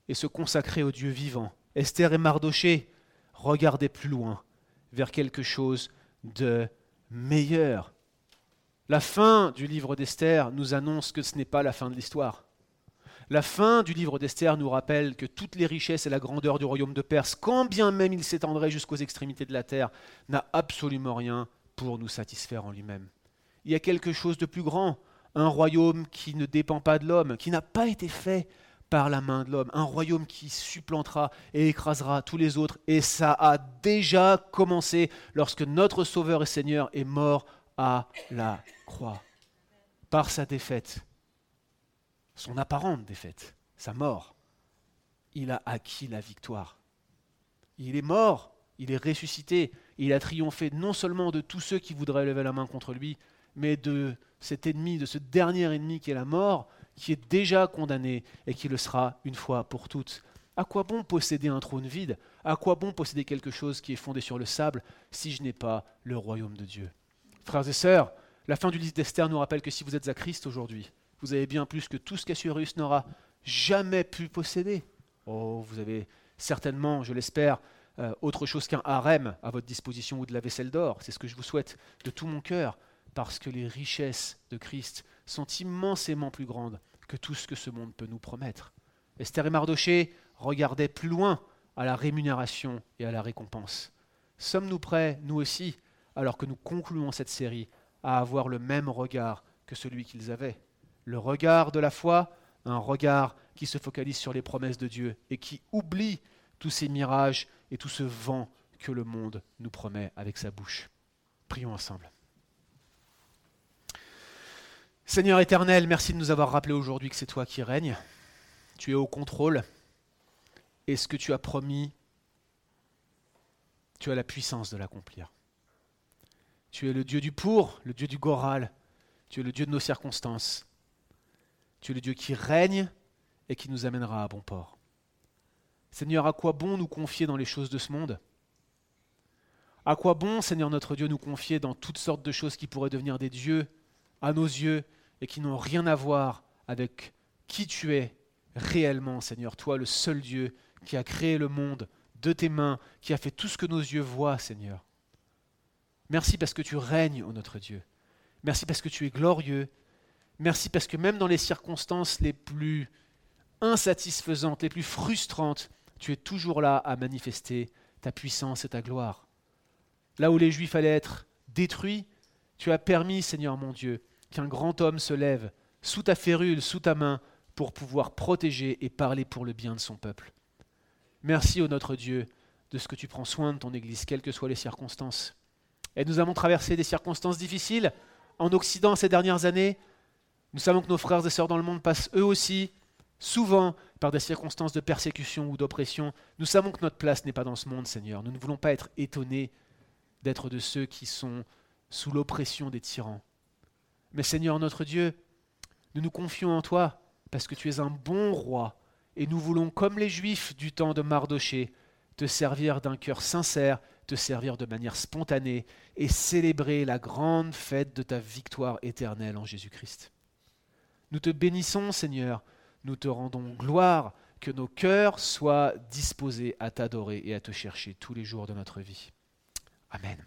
et se consacrer au Dieu vivant. Esther et Mardoché regardaient plus loin, vers quelque chose de meilleur. La fin du livre d'Esther nous annonce que ce n'est pas la fin de l'histoire. La fin du livre d'Esther nous rappelle que toutes les richesses et la grandeur du royaume de Perse, quand bien même il s'étendrait jusqu'aux extrémités de la terre, n'a absolument rien pour nous satisfaire en lui-même. Il y a quelque chose de plus grand, un royaume qui ne dépend pas de l'homme, qui n'a pas été fait par la main de l'homme, un royaume qui supplantera et écrasera tous les autres, et ça a déjà commencé lorsque notre Sauveur et Seigneur est mort à la croix, par sa défaite son apparente défaite, sa mort, il a acquis la victoire. Il est mort, il est ressuscité, il a triomphé non seulement de tous ceux qui voudraient lever la main contre lui, mais de cet ennemi, de ce dernier ennemi qui est la mort, qui est déjà condamné et qui le sera une fois pour toutes. À quoi bon posséder un trône vide? À quoi bon posséder quelque chose qui est fondé sur le sable si je n'ai pas le royaume de Dieu? Frères et sœurs, la fin du livre d'Esther nous rappelle que si vous êtes à Christ aujourd'hui, vous avez bien plus que tout ce qu'Assurus n'aura jamais pu posséder. Oh, vous avez certainement, je l'espère, euh, autre chose qu'un harem à votre disposition ou de la vaisselle d'or. C'est ce que je vous souhaite de tout mon cœur, parce que les richesses de Christ sont immensément plus grandes que tout ce que ce monde peut nous promettre. Esther et Mardoché regardaient plus loin à la rémunération et à la récompense. Sommes-nous prêts, nous aussi, alors que nous concluons cette série, à avoir le même regard que celui qu'ils avaient? Le regard de la foi, un regard qui se focalise sur les promesses de Dieu et qui oublie tous ces mirages et tout ce vent que le monde nous promet avec sa bouche. Prions ensemble. Seigneur éternel, merci de nous avoir rappelé aujourd'hui que c'est toi qui règnes. Tu es au contrôle. Et ce que tu as promis, tu as la puissance de l'accomplir. Tu es le Dieu du pour, le Dieu du Goral. Tu es le Dieu de nos circonstances. Tu es le Dieu qui règne et qui nous amènera à bon port. Seigneur, à quoi bon nous confier dans les choses de ce monde? À quoi bon, Seigneur notre Dieu, nous confier dans toutes sortes de choses qui pourraient devenir des dieux à nos yeux et qui n'ont rien à voir avec qui tu es réellement, Seigneur, toi le seul Dieu qui a créé le monde de tes mains, qui a fait tout ce que nos yeux voient, Seigneur. Merci parce que tu règnes, ô notre Dieu. Merci parce que tu es glorieux. Merci parce que même dans les circonstances les plus insatisfaisantes, les plus frustrantes, tu es toujours là à manifester ta puissance et ta gloire. Là où les Juifs allaient être détruits, tu as permis, Seigneur mon Dieu, qu'un grand homme se lève sous ta férule, sous ta main, pour pouvoir protéger et parler pour le bien de son peuple. Merci, ô notre Dieu, de ce que tu prends soin de ton Église, quelles que soient les circonstances. Et nous avons traversé des circonstances difficiles en Occident ces dernières années. Nous savons que nos frères et sœurs dans le monde passent eux aussi souvent par des circonstances de persécution ou d'oppression. Nous savons que notre place n'est pas dans ce monde, Seigneur. Nous ne voulons pas être étonnés d'être de ceux qui sont sous l'oppression des tyrans. Mais Seigneur notre Dieu, nous nous confions en toi parce que tu es un bon roi et nous voulons, comme les Juifs du temps de Mardoché, te servir d'un cœur sincère, te servir de manière spontanée et célébrer la grande fête de ta victoire éternelle en Jésus-Christ. Nous te bénissons, Seigneur, nous te rendons gloire, que nos cœurs soient disposés à t'adorer et à te chercher tous les jours de notre vie. Amen.